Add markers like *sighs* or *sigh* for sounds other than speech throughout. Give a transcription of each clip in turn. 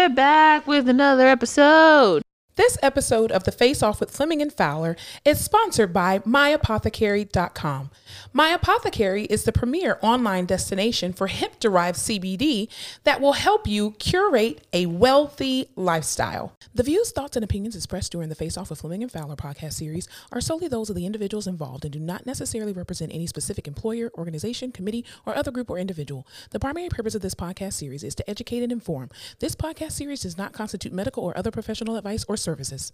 We're back with another episode. This episode of The Face Off with Fleming and Fowler is sponsored by MyApothecary.com. My Apothecary is the premier online destination for hemp derived CBD that will help you curate a wealthy lifestyle. The views, thoughts, and opinions expressed during the Face Off with Fleming and Fowler podcast series are solely those of the individuals involved and do not necessarily represent any specific employer, organization, committee, or other group or individual. The primary purpose of this podcast series is to educate and inform. This podcast series does not constitute medical or other professional advice or services.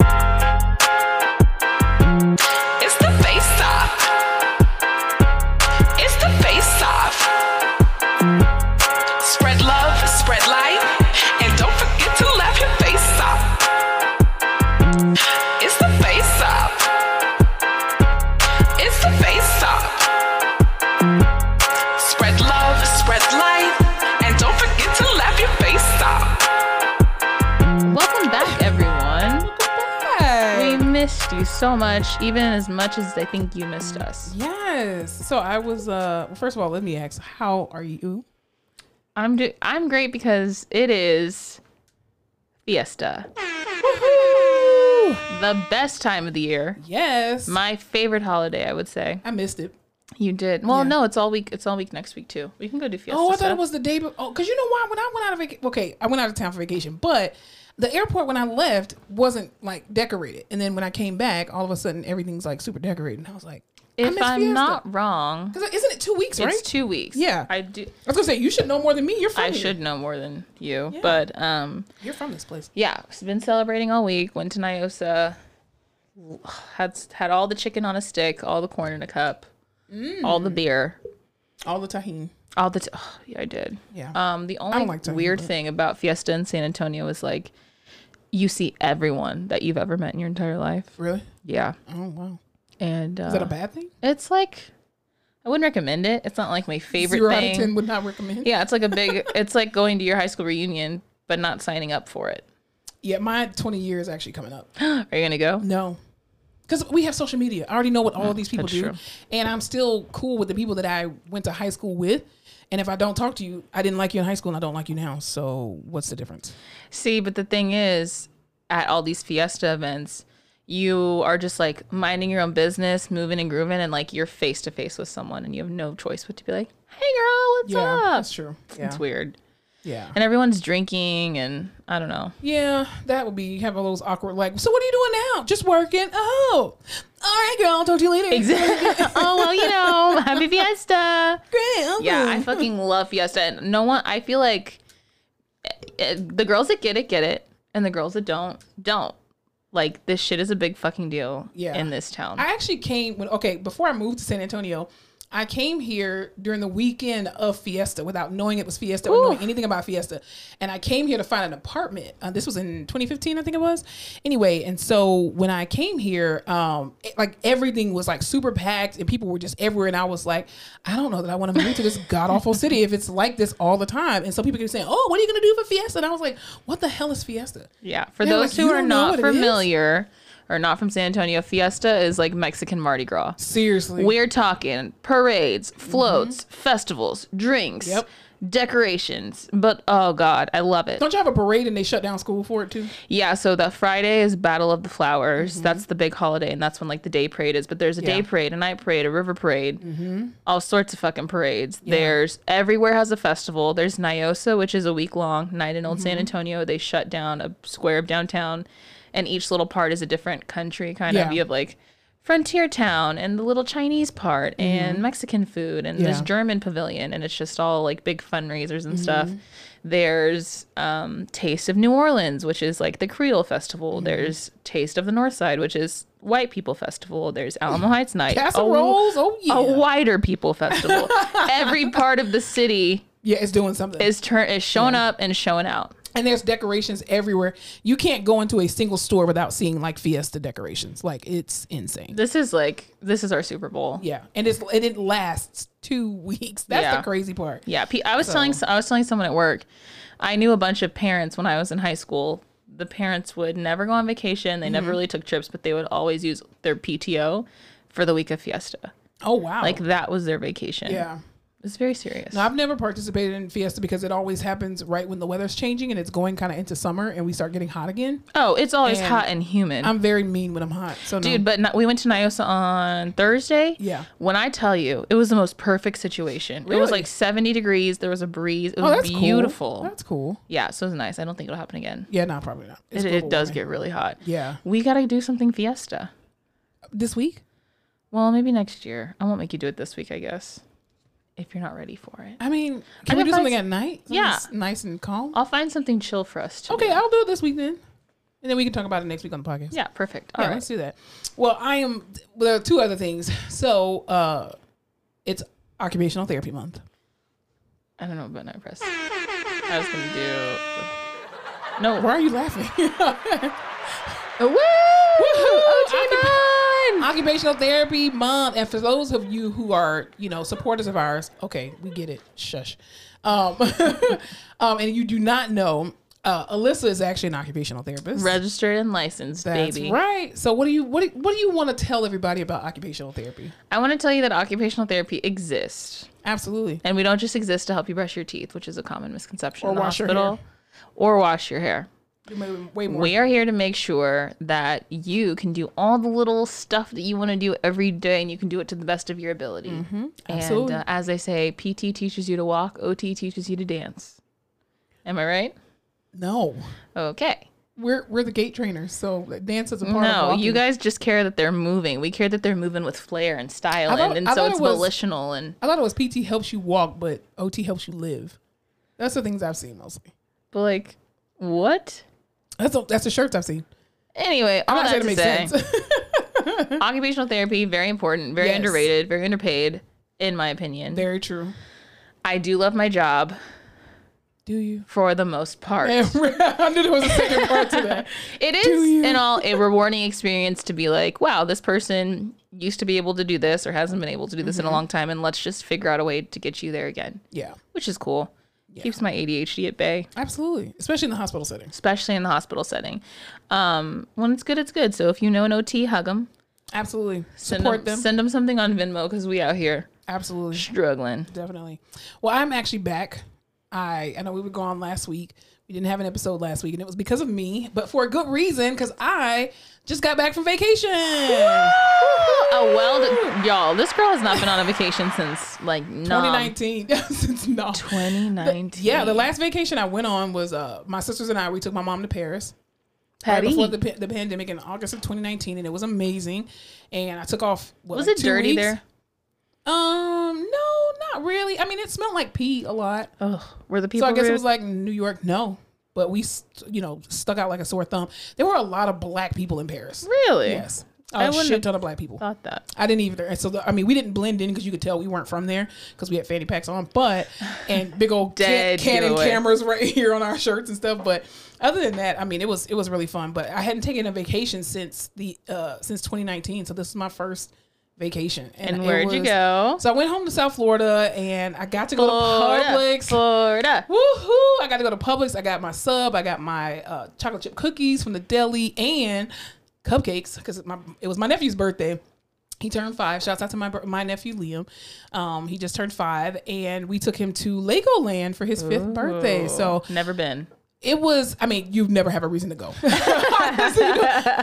It's the face off. So much, even as much as I think you missed us. Yes. So I was uh first of all, let me ask, how are you? I'm do- I'm great because it is Fiesta, the best time of the year. Yes. My favorite holiday, I would say. I missed it. You did. Well, Yeah. no, it's all week. It's all week next week too. We can go do Fiesta. Oh, I thought stuff. it was the day. Be- oh, because you know why? When I went out of vacation, okay, I went out of town for vacation, but the airport when I left wasn't like decorated, and then when I came back, all of a sudden everything's like super decorated, and I was like, If I'm not wrong, because isn't it two weeks, right? it's two weeks. Yeah. I do. I was gonna say you should know more than me. You're from I here. should know more than you, Yeah. but um, You're from this place. yeah, It's been celebrating all week. Went to NIOSA. Had had all the chicken on a stick, all the corn in a cup, all Mm. the beer, All the tahini. all the. T- oh, yeah, I did. Yeah. Um, the only like tahini, weird but- thing about Fiesta in San Antonio is like, you see everyone that you've ever met in your entire life. Really? Yeah, Oh wow. and uh, Is that a bad thing? It's like, I wouldn't recommend it. It's not like my favorite Zero out thing. of ten would not recommend. Yeah, it's like a big. *laughs* it's like going to your high school reunion, but not signing up for it. Yeah, my 20 years actually coming up. *gasps* Are you gonna go? No. Because we have social media. I already know what all these people do. true. And I'm still cool with the people that I went to high school with. And if I don't talk to you, I didn't like you in high school and I don't like you now. So what's the difference? See, but the thing is, at all these fiesta events, you are just like minding your own business, moving and grooving, and like you're face to face with someone, and you have no choice but to be like, "Hey, girl, what's Yeah, up?" that's true. Yeah. It's weird, Yeah. and everyone's drinking, and I don't know. Yeah, that would be you have all those awkward like, so what are you doing now? Just working. Oh. All right, girl, I'll talk to you later. Exactly. *laughs* *laughs* oh well, you know, happy fiesta. Great. okay. Yeah, I fucking love Fiesta. And no one, I feel like eh, the girls that get it, get it. And the girls that don't, don't. Like, this shit is a big fucking deal Yeah. in this town. I actually came when okay before I moved to San Antonio. I came here during the weekend of Fiesta without knowing it was Fiesta or knowing anything about Fiesta, and I came here to find an apartment. Uh, this was in 2015, I think it was. Anyway, and so when I came here, um, it- like everything was like super packed and people were just everywhere, and I was like, I don't know that I want to move to this god awful *laughs* city if it's like this all the time. And so people keep saying, Oh, what are you gonna do for Fiesta? And I was like, What the hell is Fiesta? yeah. For They're those like, who are familiar, not it is?" Or not from San Antonio, Fiesta is like Mexican Mardi Gras. Seriously, We're talking parades, floats, festivals, drinks, Yep. decorations. But oh God, I love it. don't you have a parade and they shut down school for it too? Yeah, so the Friday is Battle of the Flowers. That's the big holiday, and that's when like the day parade is. But there's a Mm-hmm. Yeah. Mm-hmm. day parade, a night parade, a river parade, all sorts of fucking parades. There's everywhere has a festival. There's NIOSA, which is a week long night in Old Mm-hmm. San Antonio. They shut down a square of downtown, and each little part is a different country. Kind of you have like Frontier Town and the little Chinese part and Mexican food and this Mm-hmm. German pavilion and it's just all like big fundraisers and Mm-hmm. stuff. There's um, Taste of New Orleans, which is like the Creole Festival. Mm-hmm. There's Taste of the North Side, which is White People Festival. There's *laughs* Alamo Heights Night, a- oh yeah. a wider people festival. *laughs* Every part of the city Yeah, it's doing something. is turn is showing up and showing out. And there's decorations everywhere. You can't go into a single store without seeing like Fiesta decorations. Like it's insane. This is like this is our Super Bowl. Yeah, and it's and it lasts two *laughs* weeks. That's Yeah. the crazy part. Yeah, I was telling I was telling someone at work. I knew a bunch of parents when I was in high school. The parents would never go on vacation. They Mm-hmm. never really took trips, but they would always use their PTO for the week of Fiesta. Oh wow. Like that was their vacation. yeah. It's very serious. Now, I've never participated in Fiesta because it always happens right when the weather's changing and it's going kind of into summer and we start getting hot again. oh, it's always And hot and humid. I'm very mean when I'm hot. So, no. Dude, but not, we went to NIOSA on Thursday. Yeah. When I tell you, it was the most perfect situation. Really? It was like 70 degrees. There was a breeze. It oh, was that's beautiful. Cool. That's cool. Yeah, so it was nice. I don't think it'll happen again. Yeah, no, probably not. It's It, it does get really hot. Yeah. We got to do something fiesta. This week? Well, maybe next year. I won't make you do it this week, I guess. If you're not ready for it. I mean, I can we do something s- at night? Something Yeah. Nice and calm. I'll find something chill for us to Okay, do. I'll do it this week then. And then we can talk about it next week on the podcast. Yeah, perfect. Yeah, All right. let's do that. Well, I am. Well, there are two other things. So, uh, it's occupational therapy month. I don't know about night press. I was to do. No. Why are you laughing? *laughs* Woo! Occup- OT9! occupational therapy month, and for those of you who are, you know, supporters of ours, okay, we get it. Shush. Um, *laughs* um, and you do not know, uh, Alyssa is actually an occupational therapist. Registered and licensed, That's baby. right. So, what do you what do, what do you want to tell everybody about occupational therapy? I want to tell you that occupational therapy exists. Absolutely. And we don't just exist to help you brush your teeth, which is a common misconception Or in the wash your hospital. Or wash your hair. Way, more. We are here to make sure that you can do all the little stuff that you want to do every day and you can do it to the best of your ability. And Mm-hmm. Absolutely. uh, as they say, PT teaches you to walk, OT teaches you to dance. Am I right? no, Okay. we're we're the gait trainers, so dance is a part of No, you guys just care that they're moving. We care that they're moving with flair and style, thought- and, and so thought it's it was- volitional. And I thought it was PT helps you walk, but OT helps you live. That's the things I've seen mostly. but like, what? That's the, that's the shirts I've seen. Anyway, I'm all not that to say, sense. *laughs* occupational therapy very important, very Yes. underrated, very underpaid, in my opinion. Very true. I do love my job Do you? for the most part. *laughs* I knew there was a second part to that. *laughs* It is in all a rewarding experience to be like, wow, this person used to be able to do this or hasn't been able to do this Mm-hmm. in a long time, and let's just figure out a way to get you there again, Yeah, which is cool. Keeps my ADHD at bay, absolutely. Especially in the hospital setting. especially in the hospital setting. Um, when it's good, it's good. So if you know an OT, hug them. Absolutely. Send Support them, them. Send them something on Venmo because we out here Absolutely. struggling. Definitely. Well, I'm actually back. I I know we were gone last week. We didn't have an episode last week, and it was because of me, but for a good reason, because I just got back from vacation. Oh well, y'all. This girl has not been on a vacation since like nom. 2019. Since *laughs* no. 2019. Yeah, the last vacation I went on was uh my sisters and I. We took my mom to Paris. right before the, the pandemic in August of 2019, and it was amazing. And I took off. What, was like it two dirty weeks? there? Um, no, not really. I mean, it smelled like pee a lot. Ugh, were the people So I guess it was like New York. No, but we, st- you know, stuck out like a sore thumb. There were a lot of black people in Paris. really? Yes, I a wouldn't shit ton of black people. Thought that. I didn't either. And so, the, I mean, we didn't blend in because you could tell we weren't from there because we had fanny packs on, but *sighs* and big old can, Dead Canon cameras right *laughs* here on our shirts and stuff. But other than that, I mean, it was it was really fun. But I hadn't taken a vacation since the uh since 2019, so this is my first vacation. And it where'd you go? So I went home to South Florida, and I got to go Florida. to Publix. Florida. Woohoo! I got to go to Publix. I got my sub. I got my uh, chocolate chip cookies from the deli and cupcakes because my it was my nephew's birthday. He turned five. Shouts out to my my nephew Liam. Um, he just turned five, and we took him to Legoland for his fifth birthday. So Never been. It was. I mean, you never have a reason to go, *laughs*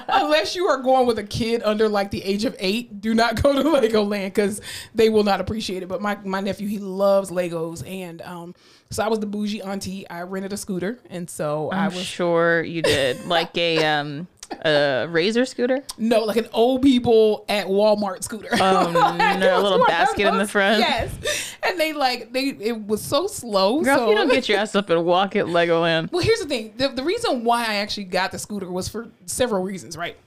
unless you are going with a kid under like the age of eight. Do not go to Legoland because they will not appreciate it. But my my nephew, he loves Legos, and um, so I was the bougie auntie. I rented a scooter, and so i I'm was sure you did. Like a um a razor scooter. no like an old people at Walmart scooter. Oh *laughs* Like, no, a little basket in the front. Yes, and they like they it was so slow. Girl, so if you don't get your ass up and walk at Legoland. Well, here's the thing. The, the reason why I actually got the scooter was for several reasons, right?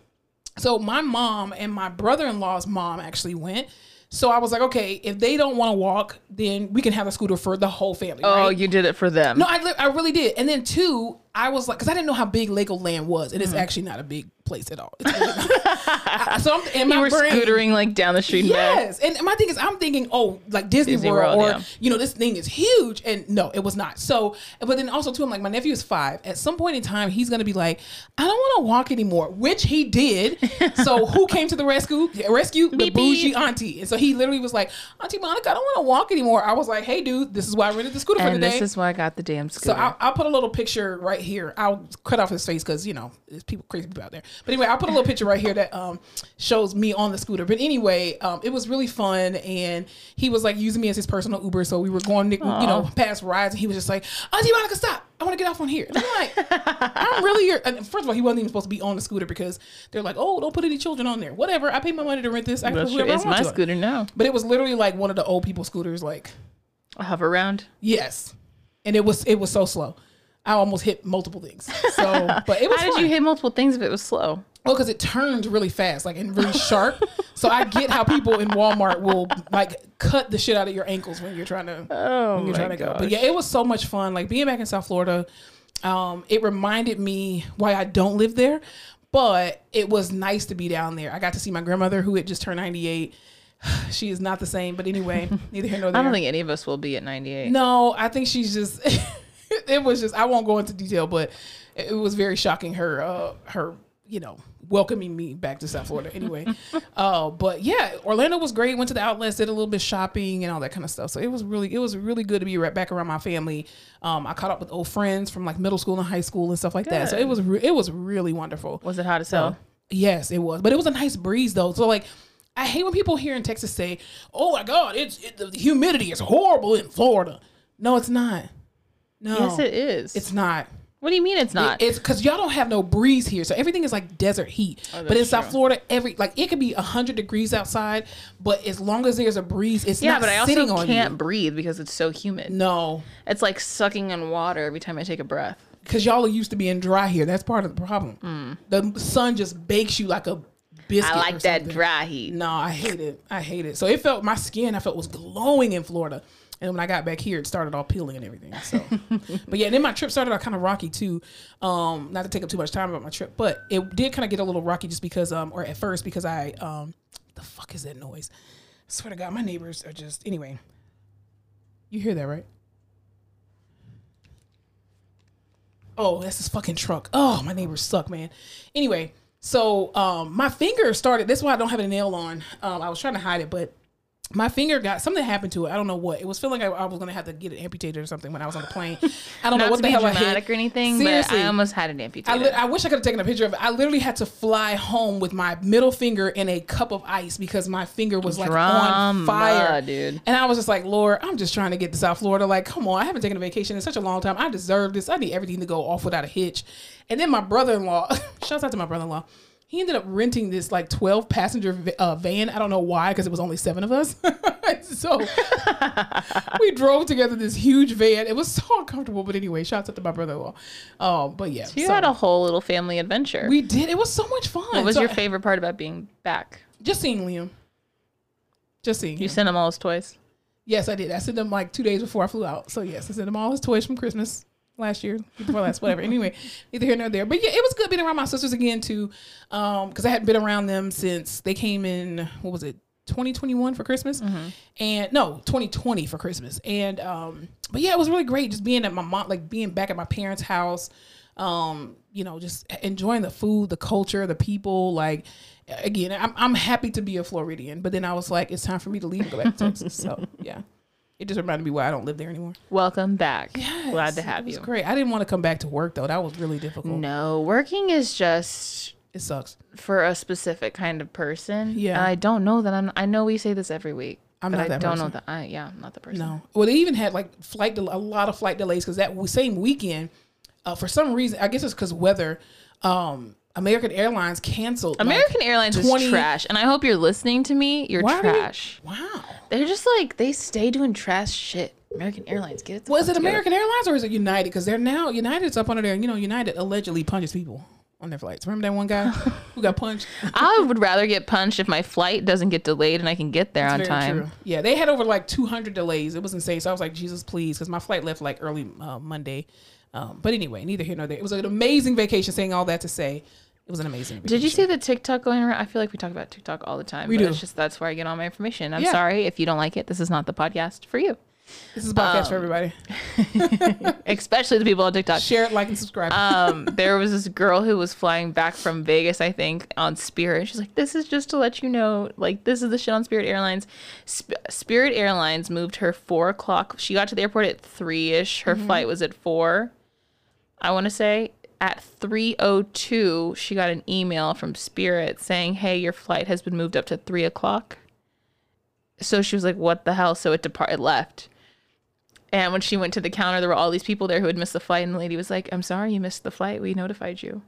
So my mom and my brother-in-law's mom actually went. So I was like, okay, if they don't want to walk, then we can have a scooter for the whole family. Oh, right? you did it for them. No, I, I really did. And then two, I was like, because I didn't know how big Legoland was, and it's Mm-hmm. actually not a big place at all. It's really not. I- so I'm in *laughs* my You were brain, scootering like down the street. and back. Yes, and my thing is, I'm thinking, oh, like Disney, Disney World, World, or yeah. you know, this thing is huge, and no, it was not. So, but then also too, I'm like, my nephew is five. At some point in time, he's gonna be like, I don't want to walk anymore, which he did. *laughs* so, who came to the rescue? Rescue the Beep, bougie beep. auntie, and so he literally was like, Auntie Monica, I don't want to walk anymore. I was like, Hey, dude, this is why I rented the scooter for And day. this is why I got the damn scooter. So. I'll, I'll put a little picture right here. I'll cut off his face because you know there's people crazy people out there. But anyway, I'll put a little picture right here that um, shows me on the scooter. But anyway, um, it was really fun, and he was like using me as his personal Uber. So we were going, you know, past rides, and he was just like, "Auntie Monica, stop! I want to get off on here." And I'm like, *laughs* "I'm really your." And first of all, he wasn't even supposed to be on the scooter because they're like, "Oh, don't put any children on there." Whatever. I paid my money to rent this. I can Well, put I it's want my to scooter now. But it was literally like one of the old people scooters, like. A Hoveround. Yes, and it was it was so slow. I almost hit multiple things. So, *laughs* but it was How did you hit multiple things if it was slow? Well, because it turned really fast, like and really sharp. *laughs* so I get how people in Walmart will like cut the shit out of your ankles when you're trying to Oh when you're trying to go. But yeah, it was so much fun. Like being back in South Florida, um, it reminded me why I don't live there. But it was nice to be down there. I got to see my grandmother who had just turned 98. *sighs* She is not the same, but anyway, *laughs* neither here nor there. I don't think any of us will be at 98. No, I think she's just. *laughs* it was just. I won't go into detail, but it was very shocking. Her, uh, her, you know, welcoming me back to South Florida. Anyway, *laughs* uh, but yeah, Orlando was great. Went to the outlets, did a little bit of shopping and all that kind of stuff. So it was really, it was really good to be right back around my family. Um, I caught up with old friends from like middle school and high school and stuff like that. So it was, re- it was really wonderful. Was it hot as hell? Yes, it was, but it was a nice breeze though. So like, I hate when people here in Texas say, "Oh my God, it's it, the humidity is horrible in Florida." No, it's not. No, Yes, it is. It's not. what do you mean it's not? It's because y'all don't have no breeze here, so everything is like desert heat. Oh, but in Oh, South true. Florida, every like it could be hundred degrees outside, but as long as there's a breeze, it's yeah, not but I sitting also on can't you. breathe because it's so humid. No, It's like sucking in water every time I take a breath. because y'all are used to being dry here. That's part of the problem. Hmm. The sun just bakes you like a biscuit. I like that dry heat. No, I hate it. I hate it. So it felt my skin. I felt was glowing in Florida, and when I got back here, it started all peeling and everything. So, *laughs* but yeah, and then my trip started out kind of rocky too. Um, not to take up too much time about my trip, but it did kind of get a little rocky just because, um, or at first because I, um, the fuck is that noise? I swear to God, my neighbors are just anyway. You hear that, right? Oh, that's this fucking truck. Oh, my neighbors suck, man. Anyway, so um, my finger started. That's why I don't have a nail on. Um, I was trying to hide it, but my finger got something happened to it. I don't know what. It was feeling like I, I was gonna have to get it amputated or something when I was on the plane. I don't know what the hell I hit. or anything, Seriously. but I almost had it I, li- I wish I could have taken a picture of it. I literally had to fly home with my middle finger in a cup of ice because my finger was like on Drama, fire, dude. And I was just like, Lord, I'm just trying to get to South Florida. Like, come on, I haven't taken a vacation in such a long time. I deserve this. I need everything to go off without a hitch. And then my brother-in-law, *laughs* shouts out to my brother-in-law. He ended up renting this like 12 passenger uh, van. I don't know why, because it was only seven of us. *laughs* so *laughs* we drove together this huge van. It was so uncomfortable, but anyway, shouts out to my brother-in-law. Um, but yeah, you so- had a whole little family adventure. we did. It was so much fun. what was So- your favorite part about being back? Just seeing Liam. Just seeing You him. sent him all his toys. Yes, I did. I sent him like two days before I flew out. So yes, I sent him all his toys from Christmas last year, before last, whatever. Anyway, *laughs* neither here nor there. But yeah, it was good being around my sisters again too, um, because I hadn't been around them since they came in. What was it? 2021 for Christmas, and no, 2020 for Christmas. And um, but yeah, it was really great just being at my mom, like being back at my parents' house. Um, you know, just enjoying the food, the culture, the people. Like again, I'm I'm happy to be a Floridian, but then I was like, it's time for me to leave and go back to Texas. So *laughs* yeah, it just reminded me why I don't live there anymore. Welcome back. Glad to have you. Great. I didn't want to come back to work though. That was really difficult. No, working is just It sucks. for a specific kind of person. Yeah. I don't know that I'm. I know we say this every week. I'm but not I that don't know person. that. I yeah, I'm not the person. No. Well, they even had like flight del- a lot of flight delays because that same weekend, uh, for some reason, I guess it's because weather. Um, American Airlines canceled. like, American Airlines 20 is trash, and I hope you're listening to me. You're Why trash. wow. They're just like they stay doing trash shit. American Airlines, get it. Was fuck it together. American Airlines or is it United? Because they're now United's up under there. You know, United allegedly punches people on their flights. Remember that one guy *laughs* who got punched? I would rather get punched if my flight doesn't get delayed and I can get there on time. true. Yeah, they had over like 200 delays. It was insane. So I was like, Jesus, please, because my flight left like early uh, Monday. Um, but anyway, neither here nor there. It was an amazing vacation. Saying all that to say, It was an amazing. Did you see the TikTok going around? I feel like we talk about TikTok all the time. We do. It's just that's where I get all my information. I'm Yeah. sorry if you don't like it. This is not the podcast for you, This is a podcast Um, for everybody. *laughs* especially the people on TikTok. Share it, like, and subscribe. um, *laughs* there was this girl who was flying back from Vegas, I think, on Spirit. She's like, "This is just to let you know, like, this is the shit on Spirit Airlines." Sp- Spirit Airlines moved her four o'clock. She got to the airport at three ish. Her flight was at four. I want to say at three o two, she got an email from Spirit saying, "Hey, your flight has been moved up to three o'clock." So she was like, "What the hell?" So it departed left. And when she went to the counter, there were all these people there who had missed the flight, and the lady was like, "I'm sorry, you missed the flight. We notified you."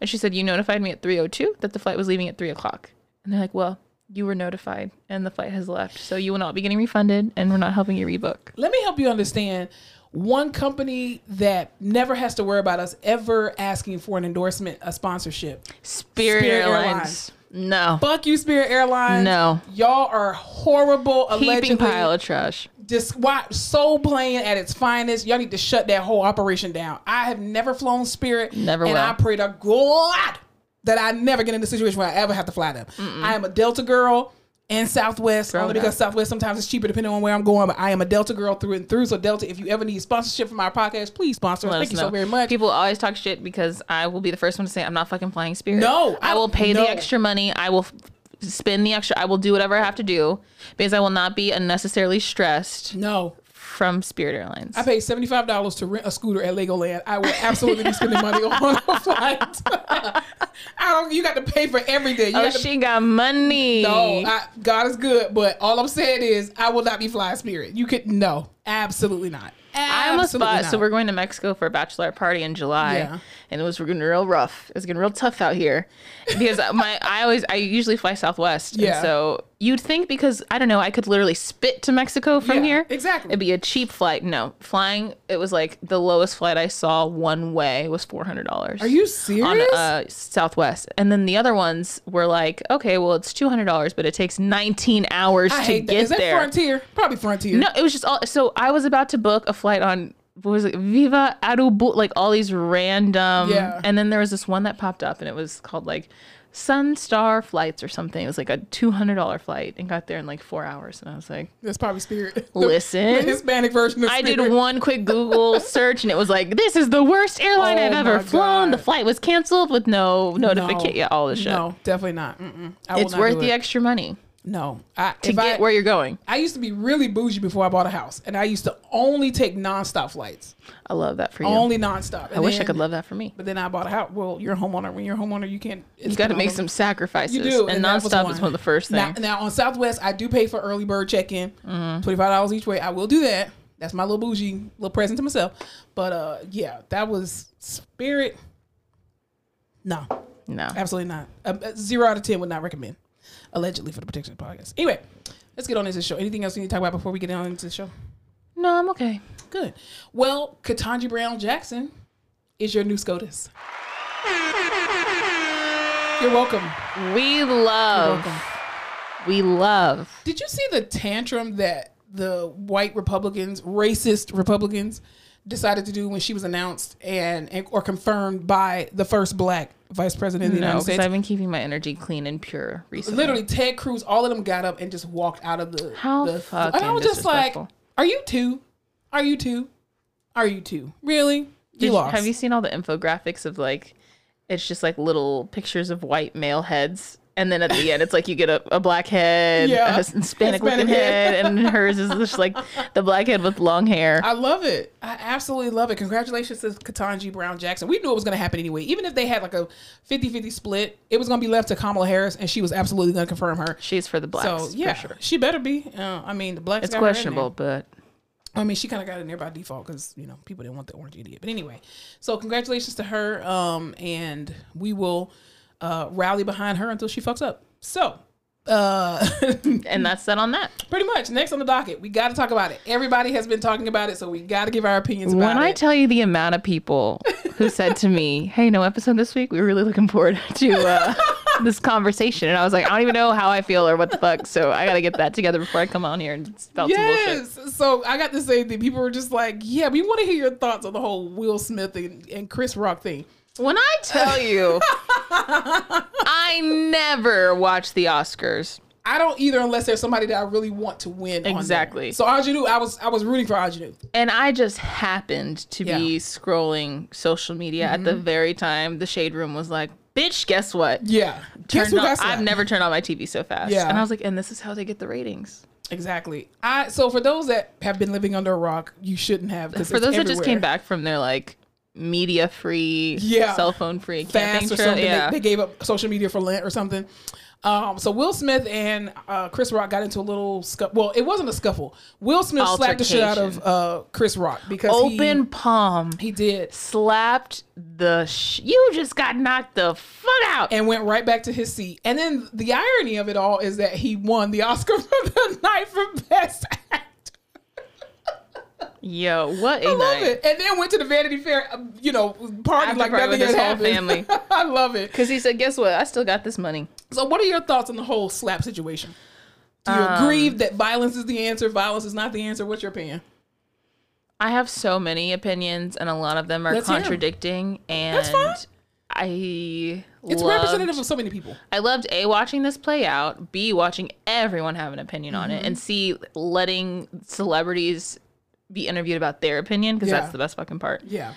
And she said, "You notified me at 3:02 that the flight was leaving at three o'clock." And they're like, "Well, you were notified, and the flight has left, so you will not be getting refunded, and we're not helping you rebook." Let me help you understand. One company that never has to worry about us ever asking for an endorsement, a sponsorship. Spirit, Spirit Airlines. Airlines. No. Fuck you, Spirit Airlines. No. y'all are horrible. Heaping pile of trash. just soul playing at its finest. Y'all need to shut that whole operation down. I have never flown Spirit. Never and will. I pray to God that I never get in a situation where I ever have to fly them. I am a Delta girl and Southwest only because Southwest sometimes it's cheaper depending on where I'm going. But I am a Delta girl through and through. So Delta, if you ever need sponsorship from our podcast, please sponsor us. Let Thank us you know. so very much. People always talk shit because I will be the first one to say I'm not fucking flying Spirit. No, I I- will pay no. the extra money. I will f- spend the extra. I will do whatever I have to do because I will not be unnecessarily stressed no. From Spirit Airlines. I paid seventy five dollars to rent a scooter at Legoland. I will absolutely be spending money on a *laughs* flight. I don't. You got to pay for everything. You oh, got to she got money. No, I, God is good, but all I'm saying is I will not be flying Spirit. You could no, absolutely not. I almost bought. not. So we're going to Mexico for a bachelor party in July, Yeah. and it was getting real rough. It was getting real tough out here because my I always I usually fly Southwest. and Yeah. so you'd think because I don't know I could literally spit to Mexico from Yeah, here. exactly. It'd be a cheap flight. No, flying. It was like the lowest flight I saw one way was four hundred dollars. Are you on serious? uh, Southwest, and then the other ones were like, okay, well it's two hundred dollars, but it takes nineteen hours I to hate that. get Is that there. Frontier? Probably Frontier. No, it was just all. So I was about to book a flight on what was it, Viva Aerobus, like all these random. Yeah. And then there was this one that popped up, and it was called like Sun Star Flights or something. It was like a two hundred dollar flight, and got there in like four hours. And I was like, That's probably Spirit. *laughs* Listen. the *laughs* Hispanic version of I did one quick Google *laughs* search, and it was like, this is the worst airline Oh I've ever flown. God. The flight was canceled with no No. notification. Yeah, all this shit. No, definitely not. Mm-mm. It's worth the extra money No, I, to get I, where you're going. I used to be really bougie before I bought a house, and I used to only take nonstop flights, I love that for you. only nonstop. I wish I could love that for me. But then I bought a house. Well, you're a homeowner. When you're a homeowner, you can't. You got to make some sacrifices. You do, and, was nonstop is one of the first things. now on Southwest, I do pay for early bird check-in, Mm-hmm. twenty five dollars each way. I will do that. That's my little bougie little present to myself. But uh, yeah, that was Spirit. No, no. absolutely not. Um, uh, zero out of ten would not recommend. Allegedly for the protection of the podcast. Anyway, let's get on into the show. Anything else we need to talk about before we get on into the show? No, I'm okay. Good. Well, Ketanji Brown Jackson is your new SCOTUS. You're welcome. We love. welcome. We love. Did you see the tantrum that the white Republicans, racist Republicans, decided to do when she was announced and, and- or confirmed by the first black vice president of the No, United States? I've been keeping my energy clean and pure recently. Literally, Ted Cruz, all of them got up and just walked out of the. How the, fucking And I was just like. "Are you two? Are you two? Are you two? Really? Did You you- lost. have you seen all the infographics of like, it's just like little pictures of white male heads. And then at the end, it's like you get a, a black head, Yeah. a Hispanic looking Hispanic head. head, and hers is just like the black head with long hair. I love it. I absolutely love it. Congratulations to Ketanji Brown Jackson. We knew it was going to happen anyway. Even if they had like a 50-50 split, it was going to be left to Kamala Harris, and she was absolutely going to confirm her. She's for the blacks, so yeah, sure. she better be. Uh, I mean, the blacks. It's questionable, but I mean, she kind of got in there by default because you know people didn't want the orange idiot. But anyway, so congratulations to her. Um, and we will uh, rally behind her until she fucks up. So. Uh, *laughs* and that's that on that. pretty much next on the docket, we got to talk about it. Everybody has been talking about it, so we got to give our opinions about When I it. tell you the amount of people who said to me, *laughs* "Hey, no episode this week. We were really looking forward *laughs* to uh, this conversation," and I was like, "I don't even know how I feel or what the fuck." So I got to get that together before I come on here and spell some bullshit. Yes. So I got to say that people were just like, yeah, we want to hear your thoughts on the whole Will Smith and, and Chris Rock thing. When I tell you *laughs* I never watch the Oscars. I don't either unless there's somebody that I really want to win. on. Exactly. So Aunjanue, I was I was rooting for Aunjanue. And I just happened to Yeah. Mm-hmm. be scrolling social media at the very time the shade room was like, "Bitch, guess what?" Yeah. Guess on- I've never turned on my TV so fast. Yeah. And I was like, and this is how they get the ratings. Exactly. I so for those that have been living under a rock, you shouldn't have. For those that just came back from their like media free, Yeah. cell phone free camping fast or trip, something, yeah. they, they gave up social media for Lent or something. Um, so Will Smith and uh, Chris Rock got into a little scuffle. Well, it wasn't a scuffle. Will Smith slapped the shit out of uh, Chris Rock because Open palm. He, he did slapped the sh- you just got knocked the fuck out. and went right back to his seat. And then the irony of it all is that he won the Oscar *laughs* for the night for Best. Yo, what a I love night. it. And then went to the Vanity Fair, um, you know, party After like party nothing with his whole happened. family. *laughs* I love it. Because he said, guess what? I still got this money. So, what are your thoughts on the whole slap situation? Do you Um, agree that violence is the answer? Violence is not the answer. What's your opinion? I have so many opinions, and a lot of them are 'em. contradicting. And fine. I It's loved, representative of so many people. I loved a watching this play out, b watching everyone have an opinion on Mm-hmm. it, and c letting celebrities be interviewed about their opinion because Yeah. that's the best fucking part. Yeah.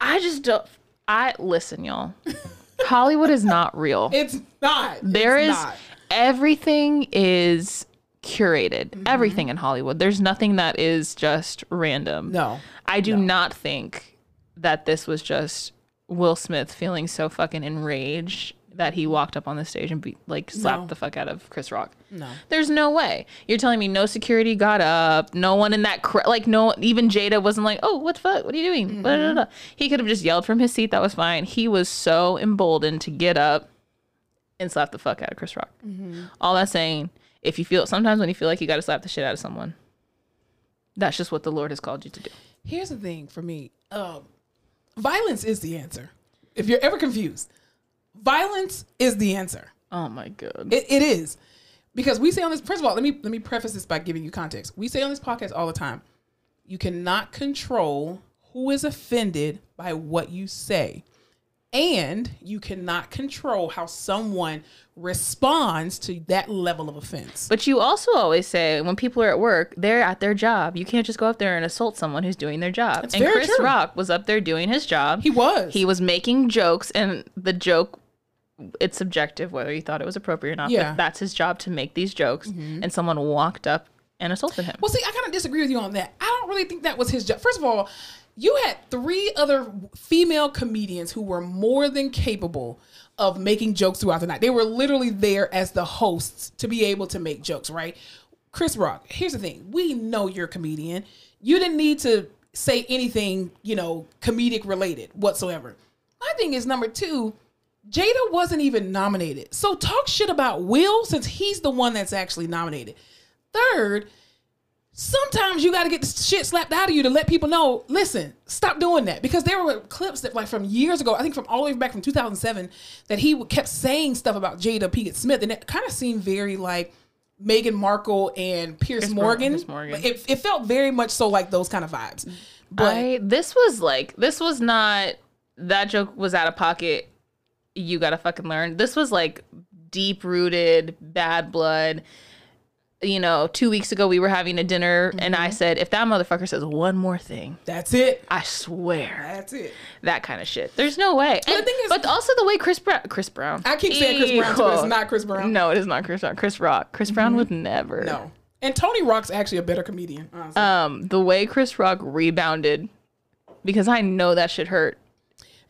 I just don't. I listen, y'all. *laughs* Hollywood is not real. It's not. There It's is not. everything is curated. Mm-hmm. Everything in Hollywood. There's nothing that is just random. No. I do not think that this was just Will Smith feeling so fucking enraged that he walked up on the stage and be like slapped No. the fuck out of Chris Rock. No. There's no way. You're telling me no security got up, no one in that cr- like no even Jada wasn't like, "Oh, what the fuck? What are you doing?" Blah, blah, blah. He could have just yelled from his seat. That was fine. He was so emboldened to get up and slap the fuck out of Chris Rock. All that saying, if you feel sometimes when you feel like you got to slap the shit out of someone, that's just what the Lord has called you to do. Here's the thing for me. Um, violence is the answer. If you're ever confused, violence is the answer. Oh my god. It, it is because we say on this. First of all, let me let me preface this by giving you context. We say on this podcast all the time, you cannot control who is offended by what you say, and you cannot control how someone responds to that level of offense. But you also always say when people are at work, they're at their job. You can't just go up there and assault someone who's doing their job. and very Chris true. Rock was up there doing his job. He was. He was making jokes, and the joke, it's subjective whether he thought it was appropriate or not. Yeah. Mm-hmm. But that's his job to make these jokes. And someone walked up and assaulted him. Well, see, I kind of disagree with you on that. I don't really think that was his job. First of all, you had three other female comedians who were more than capable of making jokes throughout the night. They were literally there as the hosts to be able to make jokes, right? Chris Rock, here's the thing. We know you're a comedian. You didn't need to say anything, you know, comedic related whatsoever. My thing is number two, Jada wasn't even nominated. So talk shit about Will since he's the one that's actually nominated. Third, sometimes you got to get the shit slapped out of you to let people know, listen, stop doing that. Because there were clips that, like, from years ago, I think from all the way back from 2007, that he kept saying stuff about Jada Pinkett Smith. And it kind of seemed very like Meghan Markle and Pierce Mor- Morgan. Pierce Morgan. It, it felt very much so like those kind of vibes. But I, this was like, this was not, that joke was out of pocket. You gotta fucking learn. This was like deep rooted, bad blood. You know, two weeks ago we were having a dinner and Mm-hmm. I said, if that motherfucker says one more thing, that's it. I swear. That's it. that kind of shit. There's no way. And, is- but also the way Chris Brown, Chris Brown. I keep saying Chris Brown, but it's not Chris Brown. No, it is not Chris Brown. Chris Rock. Chris Brown would never. No. And Tony Rock's actually a better comedian. Honestly. Um, the way Chris Rock rebounded, because I know that shit hurt.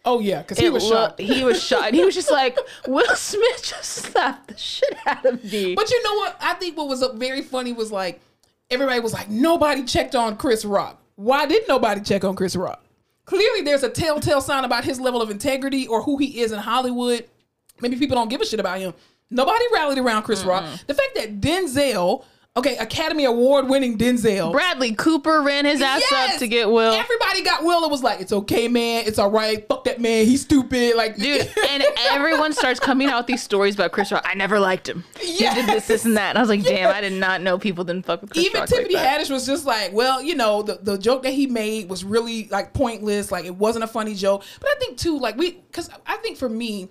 Oh yeah, because he was shocked. He was shot. And he was just like, *laughs* Will Smith just slapped the shit out of me. But you know what? I think what was uh, very funny was like everybody was like, nobody checked on Chris Rock. Why did nobody check on Chris Rock? Clearly, there's a telltale sign about his level of integrity or who he is in Hollywood. Maybe people don't give a shit about him. Nobody rallied around Chris Rock. The fact that Denzel, okay, Academy Award winning Denzel, Bradley Cooper ran his ass Yes! up to get Will. Everybody got Will. It was like, it's okay, man. It's all right. Fuck that man. He's stupid. Like, Dude, and everyone starts coming out with these stories about Chris Rock. I never liked him. He did this, this, and that. And I was like, damn, I did not know people didn't fuck with Chris even Rock Tiffany like. Haddish was just like, well, you know, the, the joke that he made was really like pointless. Like it wasn't a funny joke. But I think too, like we, because I think for me,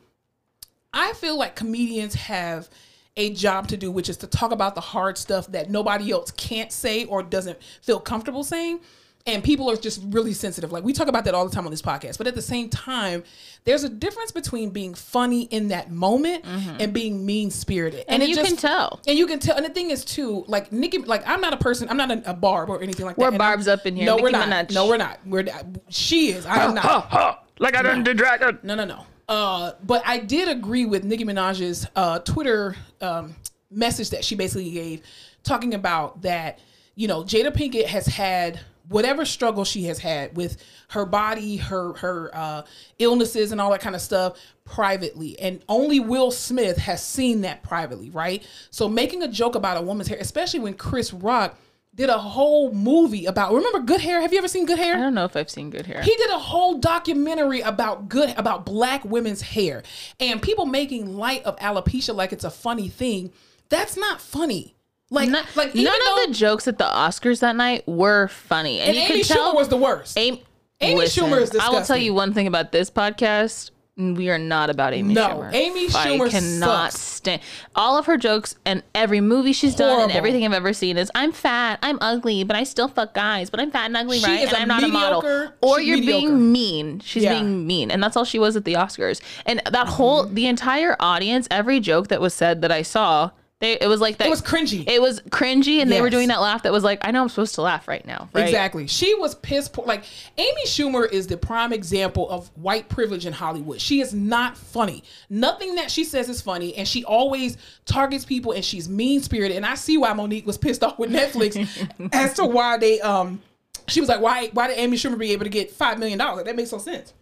I feel like comedians have a job to do, which is to talk about the hard stuff that nobody else can't say or doesn't feel comfortable saying. And people are just really sensitive. Like we talk about that all the time on this podcast. But at the same time, there's a difference between being funny in that moment and being mean spirited. Mm-hmm. And it you can tell. And you can tell. And the thing is too, like Nicki, like I'm not a person. I'm not a, a barb or anything like We're that. And I'm- barbs up in here. No, we're not. Minaj. No, we're not. We're. She is. I am not. like I done the dragon. No, no, no. Uh, but I did agree with Nicki Minaj's uh, Twitter um, message that she basically gave, talking about that, you know, Jada Pinkett has had whatever struggle she has had with her body, her her uh, illnesses, and all that kind of stuff privately, and only Will Smith has seen that privately, right? So making a joke about a woman's hair, especially when Chris Rock did a whole movie about. Remember Good Hair? Have you ever seen Good Hair? I don't know if I've seen good hair. He did a whole documentary about good about black women's hair and people making light of alopecia like it's a funny thing. That's not funny. Like, None, like none though- of the jokes at the Oscars that night were funny, and, and you Amy could tell Schumer was the worst. Amy, Amy listen, Schumer is disgusting. I will tell you one thing about this podcast. We are not about Amy No, Schumer. Amy Schumer I cannot sucks. stand all of her jokes and every movie she's done and everything I've ever seen is I'm fat, I'm ugly, but I still fuck guys, but I'm fat and ugly, She right? And I'm not a model. mediocre- Or you're mediocre. being mean. She's Yeah. being mean, and that's all she was at the Oscars. And that whole Mm-hmm. the entire audience, every joke that was said that I saw. They, it was like that. It was cringy. It was cringy, and they were doing that laugh that was like, I know I'm supposed to laugh right now, right? Exactly. She was piss poor. Like Amy Schumer is the prime example of white privilege in Hollywood. She is not funny. Nothing that she says is funny, and she always targets people, and she's mean spirited. And I see why Mo'Nique was pissed off with Netflix *laughs* as to why they um. She was like, why? Why did Amy Schumer be able to get five million dollars? That makes no sense.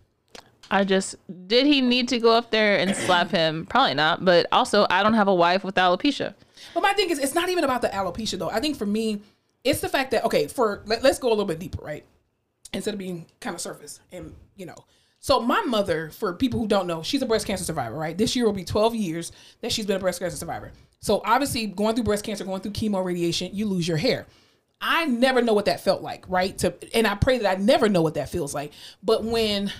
I just did he need to go up there and slap him? Probably not. But also, I don't have a wife with alopecia. But my thing is, it's not even about the alopecia though. I think for me, it's the fact that okay, for let, let's go a little bit deeper, right? Instead of being kind of surface, and you know, so my mother, for people who don't know, she's a breast cancer survivor, right? This year will be 12 years that she's been a breast cancer survivor. So obviously, going through breast cancer, going through chemo radiation, you lose your hair. I never know what that felt like, right? To and I pray that I never know what that feels like. But when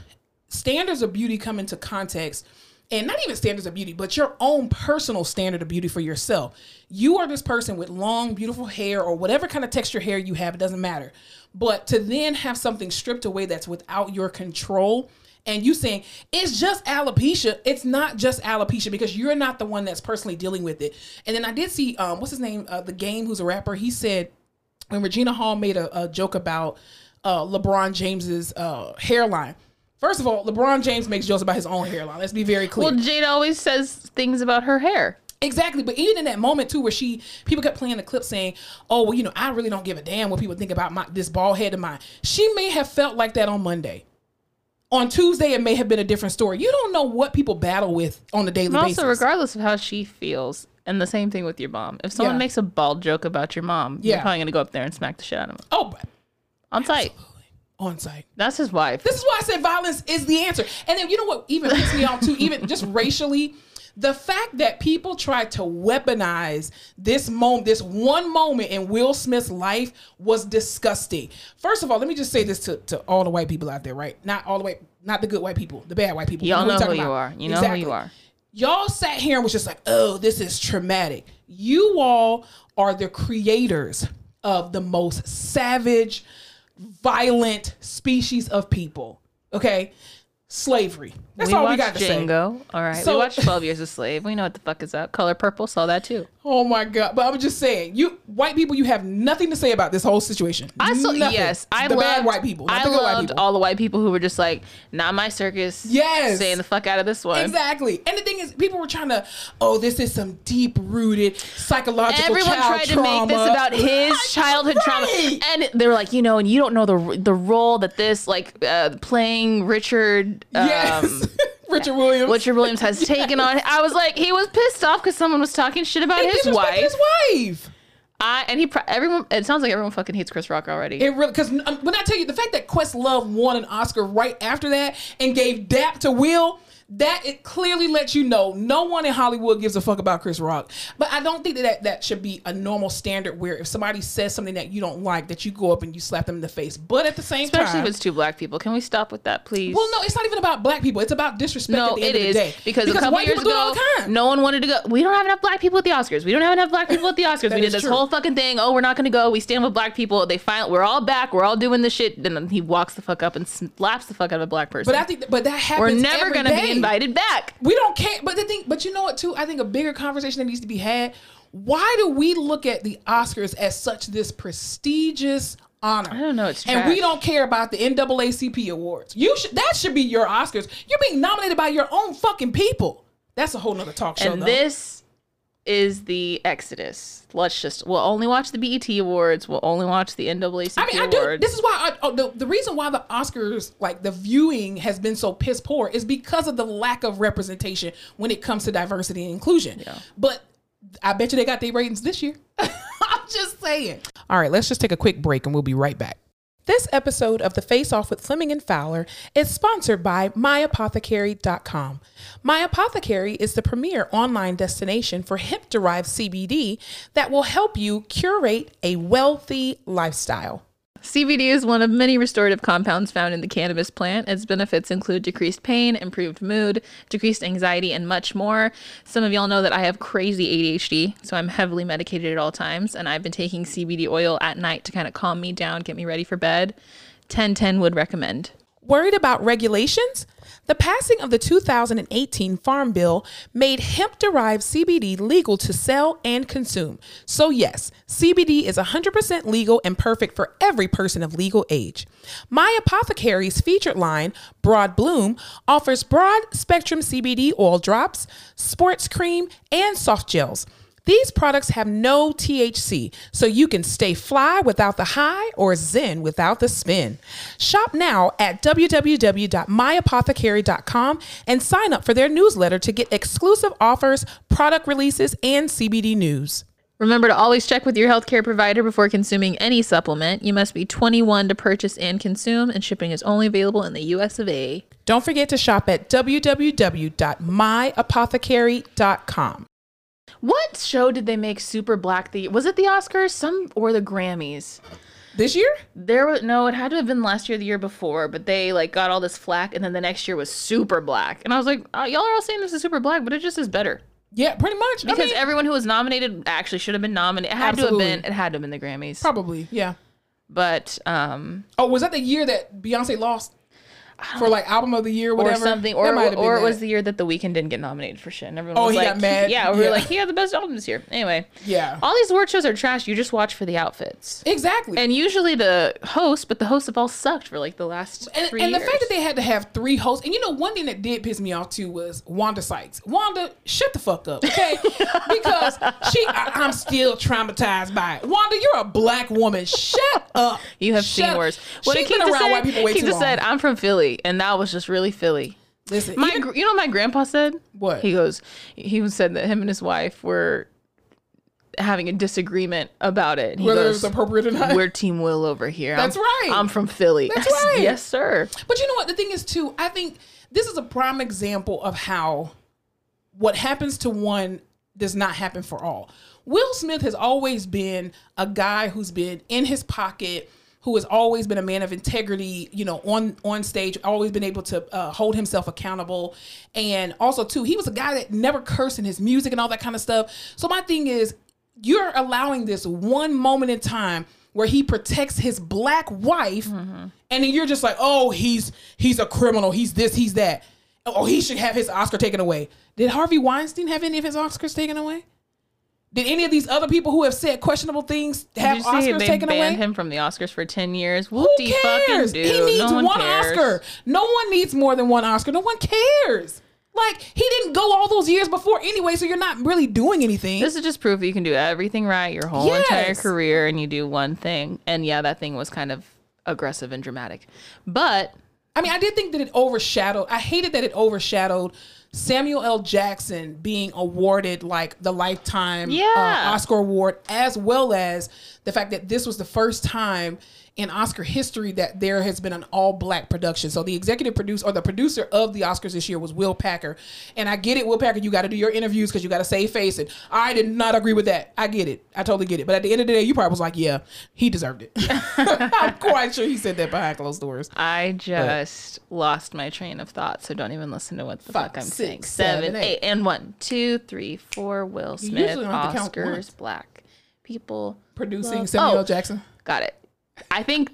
standards of beauty come into context, and not even standards of beauty, but your own personal standard of beauty for yourself. You are this person with long, beautiful hair or whatever kind of texture hair you have, it doesn't matter. But to then have something stripped away that's without your control and you saying it's just alopecia, it's not just alopecia because you're not the one that's personally dealing with it. And then I did see, um, what's his name? Uh, the game, who's a rapper, he said, when Regina Hall made a, a joke about uh, LeBron James's uh, hairline. First of all, LeBron James makes jokes about his own hairline. Let's be very clear. Well, Jade always says things about her hair. Exactly, but even in that moment too, where she people kept playing the clip saying, "Oh, well, you know, I really don't give a damn what people think about my this bald head of mine." She may have felt like that on Monday. On Tuesday, it may have been a different story. You don't know what people battle with on a daily And basis. also, regardless of how she feels, and the same thing with your mom. If someone Yeah. makes a bald joke about your mom, Yeah. you're probably gonna go up there and smack the shit out of them. oh, on site. On site. That's his wife. This is why I said violence is the answer. And then you know what even pissed me off too, *laughs* even just racially, the fact that people try to weaponize this moment, this one moment in Will Smith's life was disgusting. First of all, let me just say this to, to all the white people out there, right? Not all the white, not the good white people, the bad white people. Y'all know who you about. are. You know who you are. Y'all sat here and was just like, oh, this is traumatic. You all are the creators of the most savage, violent species of people. Okay? Slavery. That's we all we watched got to say. All right, So- we watched Twelve Years a Slave. We know what the fuck is up. Color Purple saw that too. Oh my god! But I'm just saying, you white people, you have nothing to say about this whole situation. I saw Nothing. yes, I the loved bad white people. I loved people. all the white people who were just like, "Not my circus." Yes. staying the fuck out of this one. Exactly. And the thing is, people were trying to, oh, this is some deep rooted psychological Everyone tried to make this about his *laughs* childhood trauma, and they were like, you know, and you don't know the the role that this like uh, playing Richard. Yes. Um, *laughs* Richard Williams. Richard Williams has *laughs* taken on. I was like, he was pissed off because someone was talking shit about his wife. His wife. I and he pro- everyone. It sounds like everyone fucking hates Chris Rock already. It really because when I tell you the fact that Questlove won an Oscar right after that and gave Dap to Will, that it clearly lets you know no one in Hollywood gives a fuck about Chris Rock. But I don't think that that, that should be a normal standard where if somebody says something that you don't like, that you go up and you slap them in the face. But at the same Especially time, especially if it's two black people. Can we stop with that, please? well, no, it's not even about black people. It's about disrespect. No, at the end it of is day. because, a couple white years people do it all ago, the time. no one wanted to go. We don't have enough black people at the Oscars. We don't have enough black people at the Oscars. We did this true. whole fucking thing. Oh, we're not going to go. We stand with black people. They find we're all back. We're all doing this shit. And Then he walks the fuck up and slaps the fuck out of a black person. But I think, but that happens. we're never going to be. Invited back. We don't care. But the thing, but you know what? Too, I think a bigger conversation that needs to be had. Why do we look at the Oscars as such this prestigious honor? I don't know, it's and we don't care about the NAACP awards. You should. That should be your Oscars. You're being nominated by your own fucking people. That's a whole nother talk show. And though. this is the exodus. Let's just we'll only watch the BET awards. We'll only watch the NAACP I mean, I do. This is why I, oh, the the reason why the Oscars, like the viewing, has been so piss poor is because of the lack of representation when it comes to diversity and inclusion. Yeah. But I bet you they got their ratings this year. *laughs* I'm just saying. All right, let's just take a quick break and we'll be right back. This episode of The Face Off with Fleming and Fowler is sponsored by MyApothecary.com. My Apothecary is the premier online destination for hemp derived CBD that will help you curate a wealthy lifestyle. CBD is one of many restorative compounds found in the cannabis plant. Its benefits include decreased pain, improved mood, decreased anxiety, and much more. Some of y'all know that I have crazy ADHD, so I'm heavily medicated at all times, and I've been taking CBD oil at night to kind of calm me down, get me ready for bed. 1010 would recommend. Worried about regulations? The passing of the 2018 Farm Bill made hemp derived CBD legal to sell and consume. So, yes, CBD is 100% legal and perfect for every person of legal age. My Apothecary's featured line, Broad Bloom, offers broad spectrum CBD oil drops, sports cream, and soft gels. These products have no THC, so you can stay fly without the high or zen without the spin. Shop now at www.myapothecary.com and sign up for their newsletter to get exclusive offers, product releases, and CBD news. Remember to always check with your healthcare provider before consuming any supplement. You must be 21 to purchase and consume, and shipping is only available in the US of A. Don't forget to shop at www.myapothecary.com. What show did they make super black the was it the Oscars? Some or the Grammys? This year? There was no, it had to have been last year, the year before, but they like got all this flack, and then the next year was super black, and I was like, uh, y'all are all saying this is super black, but it just is better Yeah, pretty much. I because mean, everyone who was nominated actually should have been nominated. It had to have been, it had to have been the Grammys, probably, yeah. but um, Oh, was that the year that Beyonce lost for like album of the year, or something, or been or it was the year that the Weeknd didn't get nominated for shit, and everyone Oh, was he like, got mad? yeah, we were like, he had the best album this year. Anyway, Yeah. all these award shows are trash. You just watch for the outfits. exactly. And usually the host, but the hosts have all sucked for like the last And, three and the fact that they had to have three hosts, and you know, one thing that did piss me off too was Wanda Sykes. Wanda, shut the fuck up, okay? *laughs* because she, I, I'm still traumatized by it. Wanda, you're a black woman. Shut up. you have Shut seen up. worse. She's Keith been around said, white people way Keith too just long. said, "I'm from Philly," and that was just really Philly. Listen, My, even- you know, what my grandpa said What? he goes. He said that him and his wife were having a disagreement about it. He whether goes, it was appropriate or not. "We're Team Will over here." That's I'm, right. I'm from Philly. That's *laughs* right. Yes, sir. But you know what? The thing is, too, I think this is a prime example of how what happens to one does not happen for all. Will Smith has always been a guy who's been in his pocket, who has always been a man of integrity, you know, on on stage, always been able to uh, hold himself accountable, and also too, he was a guy that never cursed in his music and all that kind of stuff. So my thing is, you're allowing this one moment in time where he protects his black wife and then you're just like oh he's he's a criminal. He's this he's that. Oh he should have his oscar taken away. Did harvey weinstein have any of his oscars taken away did any of these other people who have said questionable things have Did you see oscars they taken banned away him from the Oscars for ten years? who Whoop-de fucking cares do. he needs no one, one oscar no one needs more than one oscar no one cares like he didn't go all those years before anyway so you're not really doing anything This is just proof that you can do everything right your whole Yes. entire career and you do one thing. And yeah, that thing was kind of aggressive and dramatic. But I mean, I did think that it overshadowed. I hated that it overshadowed Samuel L. Jackson being awarded like the lifetime uh, Oscar award, as well as the fact that this was the first time in Oscar history that there has been an all black production. So the executive producer or the producer of the Oscars this year was Will Packer. And I get it, Will Packer, you got to do your interviews because you got to save face. And I did not agree with that. I get it. I totally get it. But at the end of the day, you probably was like, yeah, he deserved it. *laughs* I'm quite sure he said that behind closed doors. I just lost my train of thought, so don't even listen to what the Five, fuck I'm six, saying. seven, Seven, eight. eight, and one, two, three, four. Will Smith, usually don't have to count Oscars, black people Producing love- Samuel Oh, L. Jackson. Got it. I think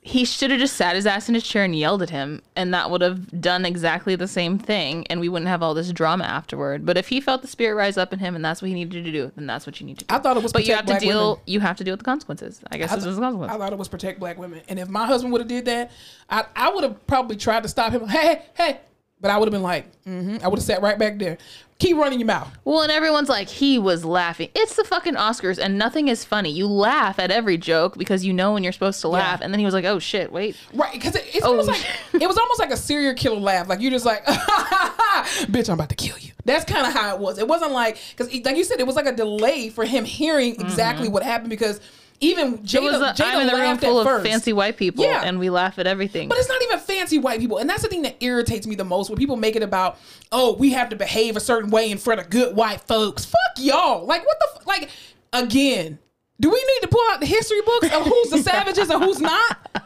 he should have just sat his ass in his chair and yelled at him, and that would have done exactly the same thing, and we wouldn't have all this drama afterward. But if he felt the spirit rise up in him, and that's what he needed to do, then that's what you need to do. I thought it was but you have to deal. women. You have to deal with the consequences. I guess this is the I thought it was protect black women. And if my husband would have did that, I, I would have probably tried to stop him. Hey, hey, hey. But I would have been like, mm-hmm. I would have sat right back there. Keep running your mouth. Well, and everyone's like, he was laughing. It's the fucking Oscars, and nothing is funny. You laugh at every joke because you know when you're supposed to laugh. And then he was like, oh shit, wait. Right, because it, it's Oh, almost like it was almost like a serial killer laugh. Like you're just like, *laughs* bitch, I'm about to kill you. That's kind of how it was. It wasn't like because, like you said, it was like a delay for him hearing exactly mm-hmm. what happened because even. Was Jada, a, Jada I'm in the room full of first. fancy white people, Yeah. and we laugh at everything. But it's not even fancy white people. And that's the thing that irritates me the most when people make it about, oh, we have to behave a certain way in front of good white folks. Fuck y'all. Like, what the, f- like, again, do we need to pull out the history books of who's the *laughs* savages and who's not?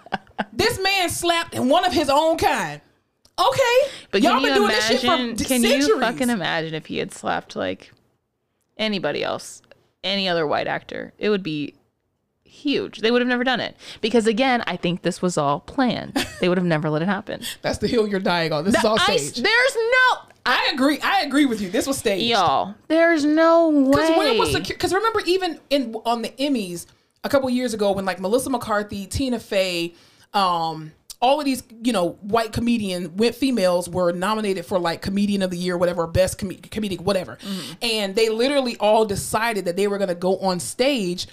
This man slapped one of his own kind. Okay. But y'all been doing this shit for imagine? Can centuries. you fucking imagine if he had slapped like anybody else, any other white actor? It would be huge. They would have never done it because again, I think this was all planned. *laughs* they would have never let it happen. That's the hill you're dying on. This is all I- staged. there's no I agree. I agree with you. This was staged. y'all. There's no Because where way. was the? Because remember, even in on the Emmys a couple years ago, when like Melissa McCarthy, Tina Fey, um, all of these you know white comedian went females were nominated for like comedian of the year, whatever, best com- comedic, whatever, and they literally all decided that they were gonna go on stage.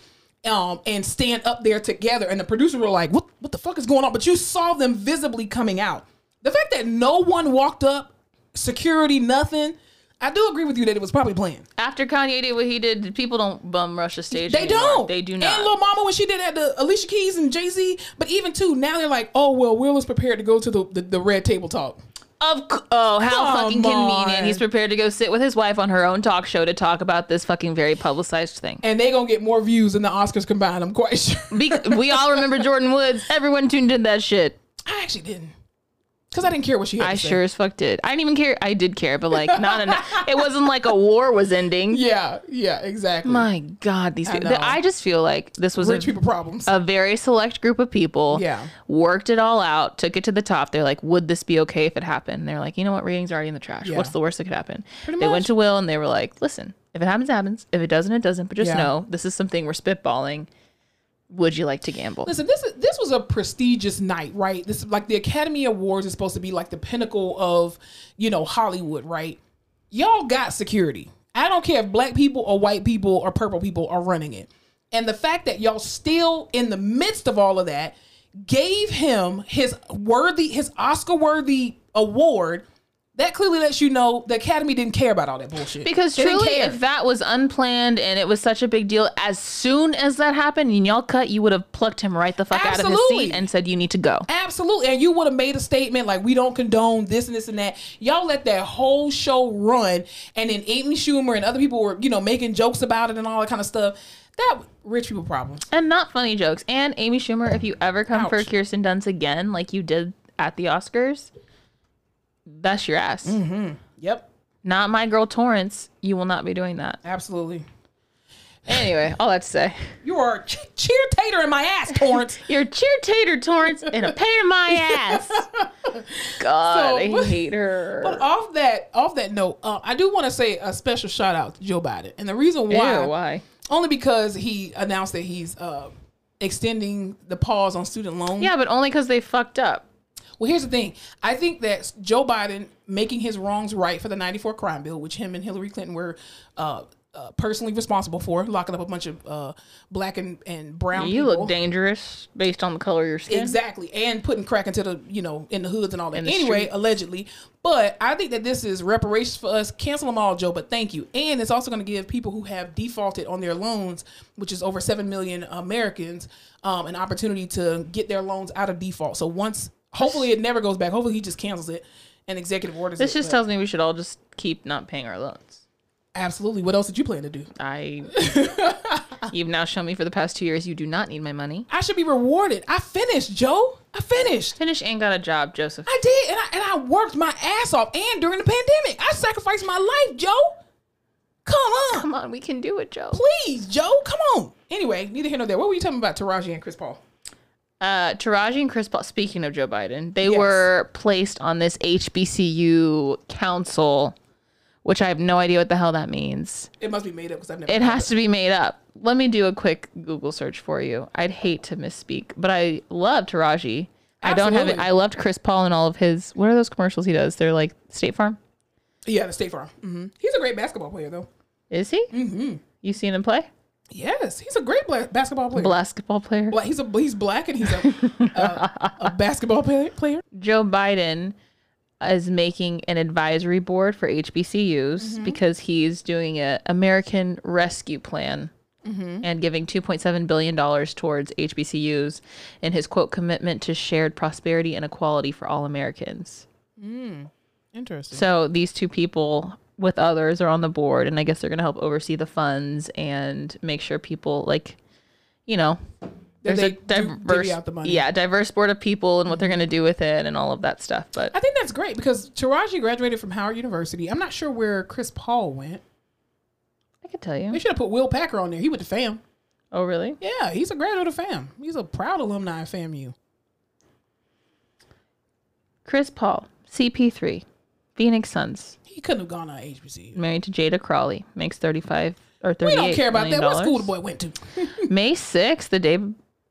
Um, and stand up there together, and the producers were like, "What? What the fuck is going on?" But you saw them visibly coming out. The fact that no one walked up, security, nothing. I do agree with you that it was probably planned. After Kanye did what he did, people don't bum rush the stage. They anymore. don't. They do not. And. Lil Mama when she did that the Alicia Keys and Jay Z, but even too now they're like, oh well, Will is prepared to go to the the, the red table talk. Of c- oh, how Come fucking convenient! on. He's prepared to go sit with his wife on her own talk show to talk about this fucking very publicized thing. And they gonna get more views than the Oscars combined. I'm quite *laughs* sure. Be- we all remember Jordyn Woods. Everyone tuned in that shit. I actually didn't, because I didn't care what she had I sure as fuck did. I didn't even care. I did care, but like not enough. *laughs* It wasn't like a war was ending. Yeah, yeah, exactly. My God, these people. know. I just feel like this was a, people problems. a very select group of people. Yeah. Worked it all out, took it to the top. They're like, would this be okay if it happened? And they're like, you know what? Ratings are already in the trash. Yeah. What's the worst that could happen? Pretty they much. went to Will and they were like, listen, if it happens, it happens. If it doesn't, it doesn't. But just Yeah. know this is something we're spitballing. Would you like to gamble? Listen, this is this was a prestigious night, right? This like the Academy Awards is supposed to be like the pinnacle of, you know, Hollywood, right? Y'all got security. I don't care if black people or white people or purple people are running it. And the fact that y'all still in the midst of all of that gave him his worthy his Oscar worthy award, that clearly lets you know the Academy didn't care about all that bullshit. Because They truly, if that was unplanned and it was such a big deal, as soon as that happened and y'all cut, you would have plucked him right the fuck out of his seat and said, you need to go. Absolutely. And you would have made a statement like, we don't condone this and this and that. Y'all let that whole show run. And then Amy Schumer and other people were, you know, making jokes about it and all that kind of stuff. That rich people problems. And not funny jokes. And Amy Schumer, if you ever come for Kirsten Dunst again, like you did at the Oscars, that's your ass. Mm-hmm. Yep. Not my girl Torrance. You will not be doing that. Absolutely. Anyway, all that to say, You are a ch- cheer tater in my ass, Torrance. *laughs* you're a cheer tater, Torrance, and a pain in my *laughs* ass. God, So- I hate her. but off that off that note, uh, I do want to say a special shout out to Joe Biden. And the reason why, Ew, why? only because he announced that he's uh, extending the pause on student loans. Yeah, but only because they fucked up. Well, here's the thing. I think that Joe Biden making his wrongs right for the 94 crime bill, which him and Hillary Clinton were uh, uh, personally responsible for locking up a bunch of uh, black and, and brown You people. look dangerous based on the color of your skin. Exactly, and putting crack into the you know in the hoods and all that. In the Anyway, street. allegedly, but I think that this is reparations for us. Cancel them all, Joe. But thank you, and it's also going to give people who have defaulted on their loans, which is over seven million Americans, um, an opportunity to get their loans out of default. So once, hopefully, it never goes back. Hopefully, he just cancels it and executive orders. This it, just but tells me we should all just keep not paying our loans. absolutely. What else did you plan to do? I *laughs* you've now shown me for the past two years you do not need my money. I should be rewarded. I finished, Joe. I finished. Finish and got a job, Joseph. I did, and I, and I worked my ass off. And during the pandemic, I sacrificed my life, Joe. Come on, Come on, we can do it, Joe. please, Joe. Come on. Anyway, neither here nor there. What were you talking about, Taraji and Chris Paul? Uh, Taraji and Chris Paul. Speaking of Joe Biden, they Yes. were placed on this HBCU council, which I have no idea what the hell that means. It must be made up because I've never. It has to be made up. Let me do a quick Google search for you. I'd hate to misspeak, but I love Taraji. Absolutely. I don't have it. I loved Chris Paul and all of his. What are those commercials he does? They're like State Farm. Yeah, the State Farm. Mm-hmm. He's a great basketball player, though. Is he? Mm-hmm. You seen him play? Yes, he's a great bla- basketball player. Basketball player. Black, he's a he's black and he's a uh, a *laughs* basketball play- player. Joe Biden is making an advisory board for HBCUs because he's doing a American Rescue Plan and giving 2.7 billion dollars towards HBCUs in his quote commitment to shared prosperity and equality for all Americans. Mm. Interesting. So these two people with others are on the board and I guess they're going to help oversee the funds and make sure people like you know there's a diverse out the money. yeah diverse board of people and what they're going to do with it and all of that stuff but I think that's great because Taraji graduated from Howard University. I'm not sure where Chris Paul went. I could tell you. They should have put Will Packer on there. He went to FAM. Oh, really? Yeah, he's a graduate of FAM. He's a proud alumni of FAMU. Chris Paul, CP3, Phoenix Suns, He couldn't have gone on HBCU. married to Jada Crawley, makes 35 or 38 We don't care about that. What school the boy went to? *laughs* *laughs* May 6th, the day,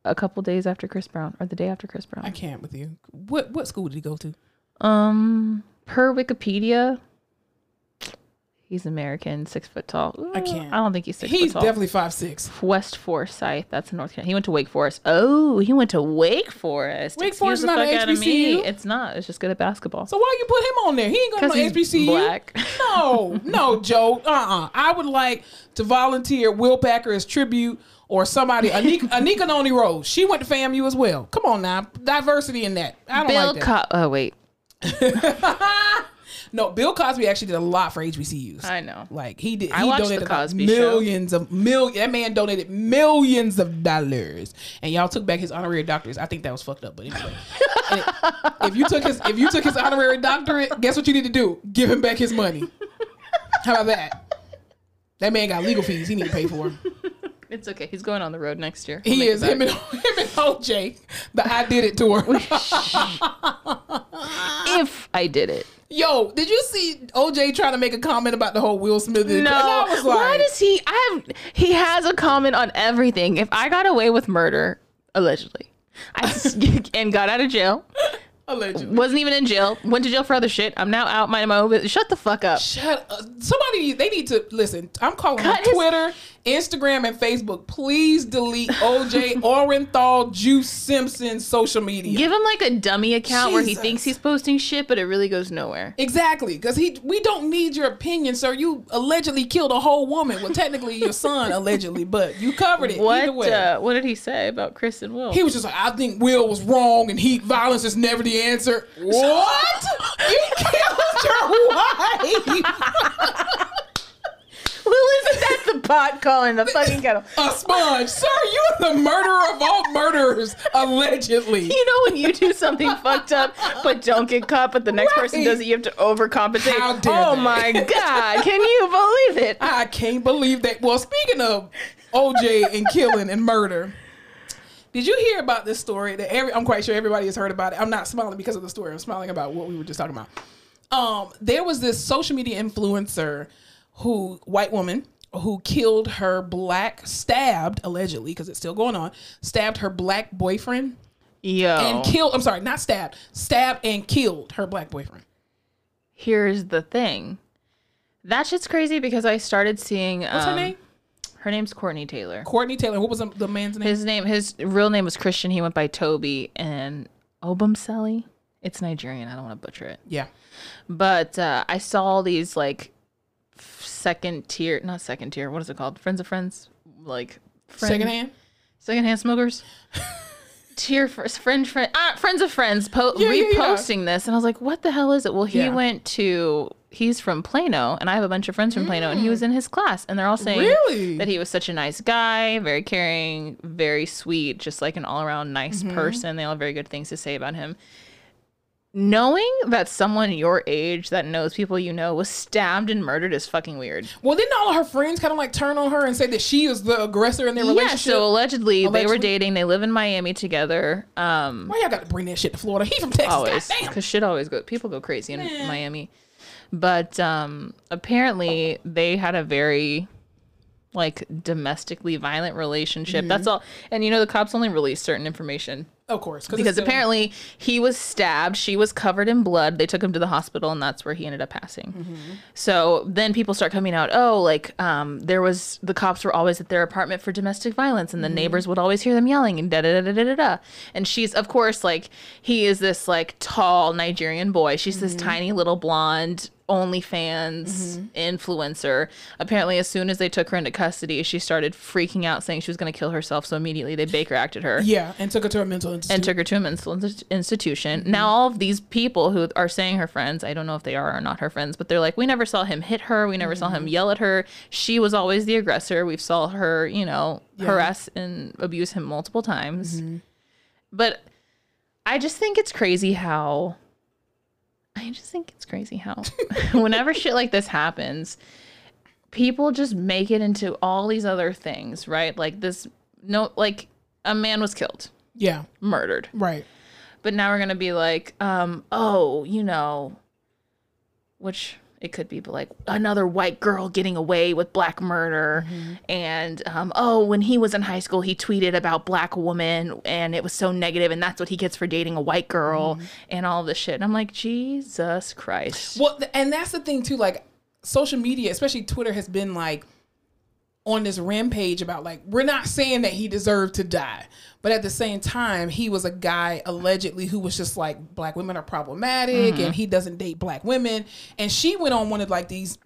a couple days after Chris Brown, or the day after Chris Brown. I can't with you. What what school did he go to? Um, per Wikipedia, he's American, six foot tall. I can't. I don't think he's six He's foot tall. definitely five six. West Forsyth, that's in North Carolina. He went to Wake Forest. Oh, he went to Wake Forest. Wake Excuse Forest is not an. HBCU? It's not. It's just good at basketball. So why you put him on there? He ain't going to no HBCU. black. No, no, Joe. Uh uh I would like to volunteer Will Packer as tribute or somebody. Anika, *laughs* Anika Noni Rose. She went to FAMU as well. Come on now. Diversity in that. I don't Bill like that. Co- Oh wait, *laughs* no, Bill Cosby actually did a lot for HBCUs. I know. Like he did, I he donated like Cosby Show. millions of million. That man donated millions of dollars, and y'all took back his honorary doctorates. I think that was fucked up, but anyway. *laughs* If you took his if you took his honorary doctorate, guess what you need to do? Give him back his money. How about that? That man got legal fees. He need to pay for. 'em. It's okay. He's going on the road next year. We'll He is *laughs* him and, him and OJ. The I did it tour. *laughs* if I did it. Yo, did you see OJ trying to make a comment about the whole Will Smith? No. was like, Why does he? I have. He has a comment on everything. If I got away with murder, allegedly, I *laughs* and got out of jail, allegedly. wasn't even in jail, went to jail for other shit. I'm now out, minding my own business. Shut the fuck up. Shut up. Somebody, they need to listen. I'm calling on Cut his- Twitter, Instagram, and Facebook. Please delete OJ *laughs* Orenthal Juice Simpson social media. Give him like a dummy account where he thinks he's posting shit, but it really goes nowhere. exactly, because he. We don't need your opinion, sir. You allegedly killed a whole woman. Well, technically your son *laughs* allegedly, but you covered it either What? way. Uh, what did he say about Chris and Will? he was just like, I think Will was wrong, and heat violence is never the answer. What? *laughs* you killed your wife. Well, isn't that *laughs* the pot calling the fucking kettle? A sponge, sir. You're the murderer of all murderers, allegedly. You know when you do something *laughs* fucked up but don't get caught, but the next person does it, you have to overcompensate. How dare oh they. my god, can you believe it? *laughs* I can't believe that. Well, speaking of OJ and killing and murder, did you hear about this story? That every I'm quite sure everybody has heard about it. I'm not smiling because of the story. I'm smiling about what we were just talking about. Um, there was this social media influencer who white woman who killed her black stabbed allegedly because it's still going on stabbed her black boyfriend yeah and killed i'm sorry not stabbed stabbed and killed her black boyfriend here's the thing. That shit's crazy because I started seeing. What's her um, name? Her name's Courtney Tailor. Courtney Tailor. What was the, man's name? His name, his real name was Christian. He went by Toby and Obumseli. It's Nigerian. I don't want to butcher it. yeah. But uh, I saw all these like second tier, not second tier. What is it called? Friends of friends, like friend, Secondhand. secondhand smokers. *laughs* tier friends, friend, friend, ah, friends of friends, po- Yeah, yeah, yeah. reposting this, and I was like, "What the hell is it?" Well, he Yeah. went to. He's from Plano, and I have a bunch of friends from Plano, and he was in his class, and they're all saying Mm. Really? that he was such a nice guy, very caring, very sweet, just like an all around nice Mm-hmm. person. They all have very good things to say about him knowing that someone your age that knows people you know was stabbed and murdered is fucking weird. Well, didn't all of her friends kind of like turn on her and say that she is the aggressor in their relationship. Yeah, relationship? so allegedly, they were dating. They live in Miami together. Um, Why y'all got to bring that shit to Florida? He from Texas. always because shit always go. People go crazy in Miami, but um, apparently they had a very like domestically violent relationship. That's all. And you know the cops only release certain information Of course, because still- apparently he was stabbed. She was covered in blood. They took him to the hospital, and that's where he ended up passing. Mm-hmm. So then people start coming out. Oh, like um, there was the cops were always at their apartment for domestic violence, and the Mm-hmm. neighbors would always hear them yelling and da da da da da da. And she's of course like he is this like tall Nigerian boy. She's this Mm-hmm. tiny little blonde. OnlyFans mm-hmm. influencer. Apparently, as soon as they took her into custody, she started freaking out, saying she was going to kill herself. So immediately they Baker acted her yeah, and took her to a mental institute. and took her to a mental inst- institution. Mm-hmm. Now, all of these people who are saying her friends, I don't know if they are or not her friends, but they're like, we never saw him hit her. We never saw him mm-hmm. yell at her. She was always the aggressor. We've saw her, you know, harass and abuse him multiple times. But I just think it's crazy how. I just think it's crazy how *laughs* whenever shit like this happens, people just make it into all these other things, right? Like this, no, like a man was killed yeah, murdered. right. But now we're gonna be like, um, oh, you know, which it could be, like another white girl getting away with black murder, and um, oh, when he was in high school, he tweeted about black woman, and it was so negative, and that's what he gets for dating a white girl, and all this shit. And I'm like, Jesus Christ. Well, and that's the thing too. Like social media, especially Twitter, has been like on this rampage about like we're not saying that he deserved to die, but at the same time, he was a guy allegedly who was just like black women are problematic and he doesn't date black women. And she went on one of like these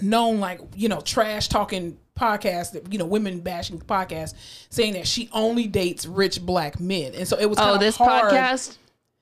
known like you know trash talking podcasts that you know women bashing podcasts saying that she only dates rich black men and so it was Oh, this hard. podcast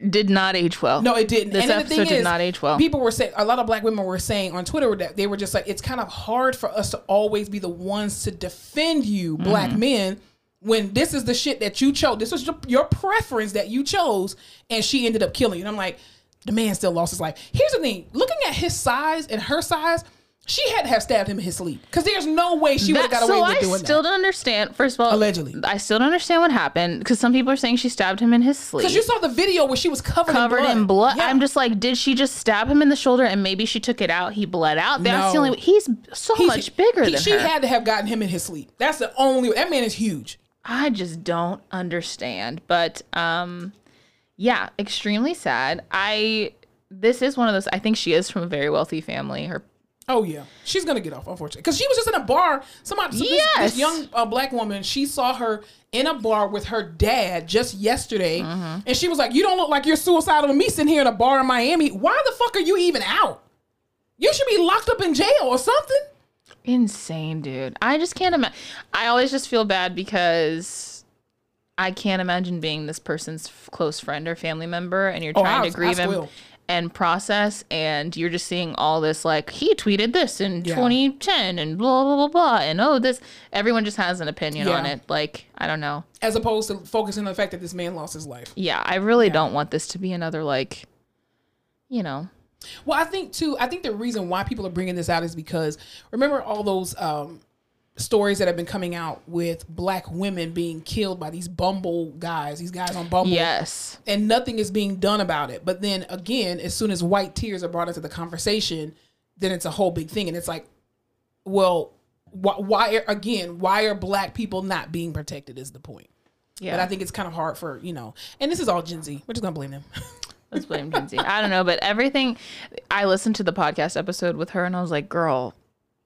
did not age well. No, it didn't. This and episode thing did is, not age well. People were saying a lot of black women were saying on Twitter that they were just like it's kind of hard for us to always be the ones to defend you, Mm-hmm. black men, when this is the shit that you chose. This was your, preference that you chose, and she ended up killing you. And I'm like, the man still lost his life. Here's the thing: looking at his size and her size. She had to have stabbed him in his sleep because there's no way she would have got away so with I doing that. I still don't understand. First of all, Allegedly. I still don't understand what happened because some people are saying she stabbed him in his sleep, Because you saw the video where she was covered, covered in blood. in blood. Yeah. I'm just like, did she just stab him in the shoulder and maybe she took it out? He bled out. That's the No. only. He's so He's- much bigger he- than she her. had to have gotten him in his sleep. That's the only. That man is huge. I just don't understand. But um yeah, extremely sad. I this is one of those I think she is from a very wealthy family. Her Oh yeah, she's gonna get off, unfortunately, because she was just in a bar. Somebody, so this, Yes. this young uh, black woman, she saw her in a bar with her dad just yesterday, Mm-hmm. and she was like, "You don't look like you're suicidal to me sitting here in a bar in Miami. Why the fuck are you even out? You should be locked up in jail or something." Insane, dude. I just can't imagine. I always just feel bad because I can't imagine being this person's f- close friend or family member, and you're Oh, trying I to grieve him and process, and you're just seeing all this like he tweeted this in Yeah. 2010 and blah blah blah blah, and oh this. Everyone just has an opinion on it. Like I don't know. As opposed to focusing on the fact that this man lost his life. Yeah, I really don't want this to be another like, you know. Well, I think too. I think the reason why people are bringing this out is because remember all those um, stories that have been coming out with black women being killed by these Bumble guys, these guys on Bumble. Yes. and nothing is being done about it. But then again, as soon as white tears are brought into the conversation, then it's a whole big thing, and it's like, well, why, why are, again? Why are black people not being protected? Is the point. Yeah. But I think it's kind of hard for you know, and this is all Gen Z. We're just gonna blame them. *laughs* Let's blame Gen Z. I don't know, but everything. I listened to the podcast episode with her, and I was like, "Girl,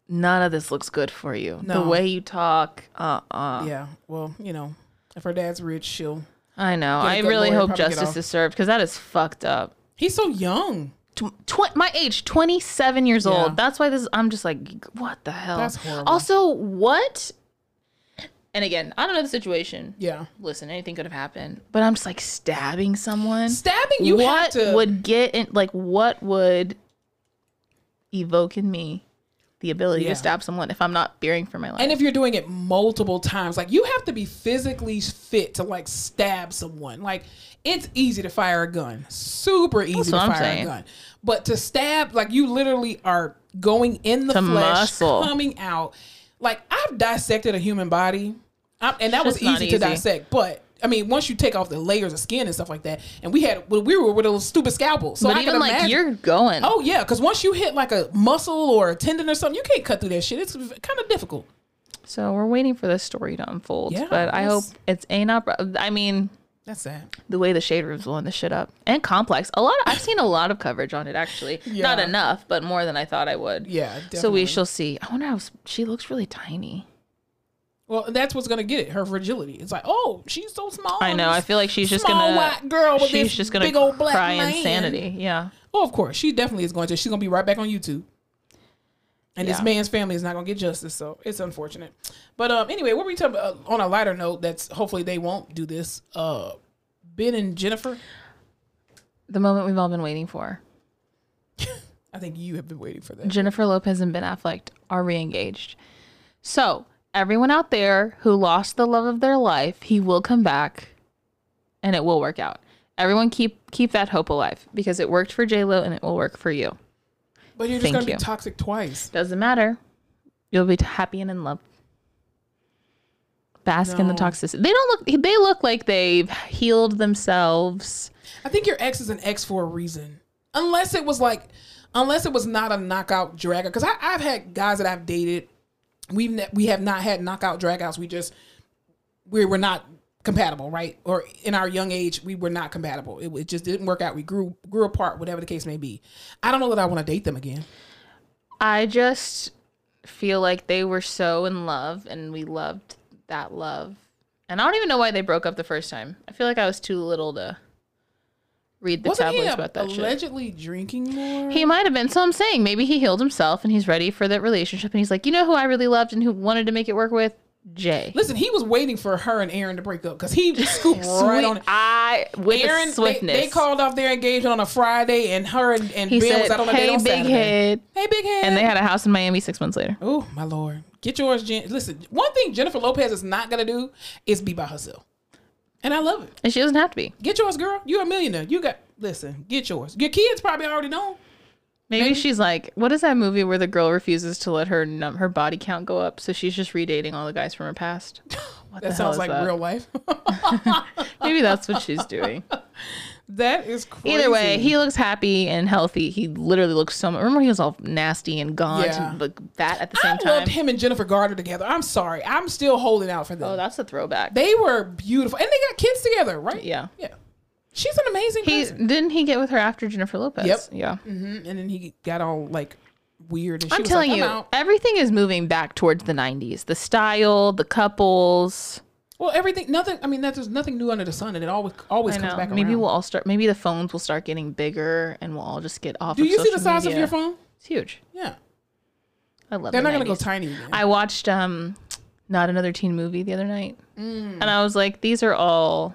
none of this looks good for you. No. The way you talk, uh, uh Yeah. Well, you know, if her dad's rich, she'll. I know. I really lawyer, hope justice is served because that is fucked up. He's so young. Tw- tw- my age, 27 years Yeah. old. That's why this. I'm just like, what the hell? That's horrible. Also, what? And again, I don't know the situation. Yeah. Listen, anything could have happened, but I'm just like stabbing someone. Stabbing you what have to. would get in? Like, what would evoke in me the ability Yeah. to stab someone if I'm not fearing for my life? and if you're doing it multiple times, like you have to be physically fit to like stab someone. Like it's easy to fire a gun, super easy to I'm fire saying. a gun, but to stab, like you literally are going in the To flesh, muscle. coming out. Like I've dissected a human body, I, and that was Shit's easy to easy. dissect, but. I mean, once you take off the layers of skin and stuff like that, and we had we were with those stupid scalpels. So but I even like imagine- you're going. Oh yeah, because once you hit like a muscle or a tendon or something, you can't cut through that shit. It's kind of difficult. So we're waiting for this story to unfold. Yeah, but I hope it's ain't up. I mean, That's sad. the way the shade room's blowing this shit up and complex. A lot. Of, I've seen a lot of coverage on it actually. *laughs* Not enough, but more than I thought I would. Yeah, So we shall see. I wonder how she looks. Really tiny. Well, that's what's gonna get it. Her fragility. It's like, oh, she's so small. I know. I feel like she's just gonna. white girl with she's this just gonna big old black cry man. insanity. Yeah. Oh, of course, she definitely is going to. She's gonna be right back on YouTube. And this man's family is not gonna get justice, so it's unfortunate. But um, anyway, what were we talking about? Uh, on a lighter note, that's hopefully they won't do this. Uh, Ben and Jennifer. The moment we've all been waiting for. *laughs* I think you have been waiting for that. Jennifer Lopez and Ben Affleck are re-engaged. So everyone out there who lost the love of their life, he will come back, and it will work out. Everyone keep keep that hope alive because it worked for J Lo and it will work for you. But you're just Thank gonna you. be toxic twice. Doesn't matter. You'll be happy and in love. Bask in the toxicity. They don't look. They look like they've healed themselves. I think your ex is an ex for a reason. Unless it was like, unless it was not a knockout dragger. Because I've had guys that I've dated. We've ne- we have not had knockout dragouts. We just we were not compatible, right? Or in our young age, we were not compatible. It, it just didn't work out. We grew grew apart, whatever the case may be. I don't know that I want to date them again. I just feel like they were so in love and we loved that love. And I don't even know why they broke up the first time. I feel like I was too little to read the Wasn't he tabloids about that shit. allegedly drinking more? He might have been. So I'm saying maybe he healed himself and he's ready for that relationship. And he's like, you know who I really loved and who wanted to make it work with? Jay. Listen, he was waiting for her and Aaron to break up because he scooped *laughs* right on it. I with Aaron, the they, swiftness. they called off their engagement on a Friday, and her and, and he Ben said, was out on a date "Hey, on big Saturday. head," Hey, big head. and they had a house in Miami six months later. oh my lord, get yours, Jen. Listen, one thing Jennifer Lopez is not gonna do is be by herself, and I love it. And she doesn't have to be. Get yours, girl. You're a millionaire. You got listen. Get yours. Your kids probably already know. Maybe, she's like, what is that movie where the girl refuses to let her num- her body count go up, so she's just redating all the guys from her past? *laughs* What That the hell sounds is like that? real life. *laughs* Maybe that's what she's doing. *laughs* that is crazy. Either way, he looks happy and healthy. He literally looks so. Remember, he was all nasty and gaunt Yeah. and like fat at the I same time. I loved him and Jennifer Garner together. I'm sorry. I'm still holding out for them. Oh, that's a throwback. they were beautiful, and they got kids together, right? yeah. Yeah. She's an amazing He person. didn't he get with her after Jennifer Lopez? Yep. Yeah. Mhm, And then he got all like weird. And she I'm was telling like, you, I'm out. everything is moving back towards the 90s. The style, the couples. Well, everything, nothing. I mean, that there's nothing new under the sun, and it always always I comes know. back Maybe around. we'll all start. Maybe the phones will start getting bigger, and we'll all just get off. Do of you see the size media. of your phone? It's huge. Yeah, I love. they're the not gonna go tiny again. I watched um, not another teen movie the other night, Mm. and I was like, these are all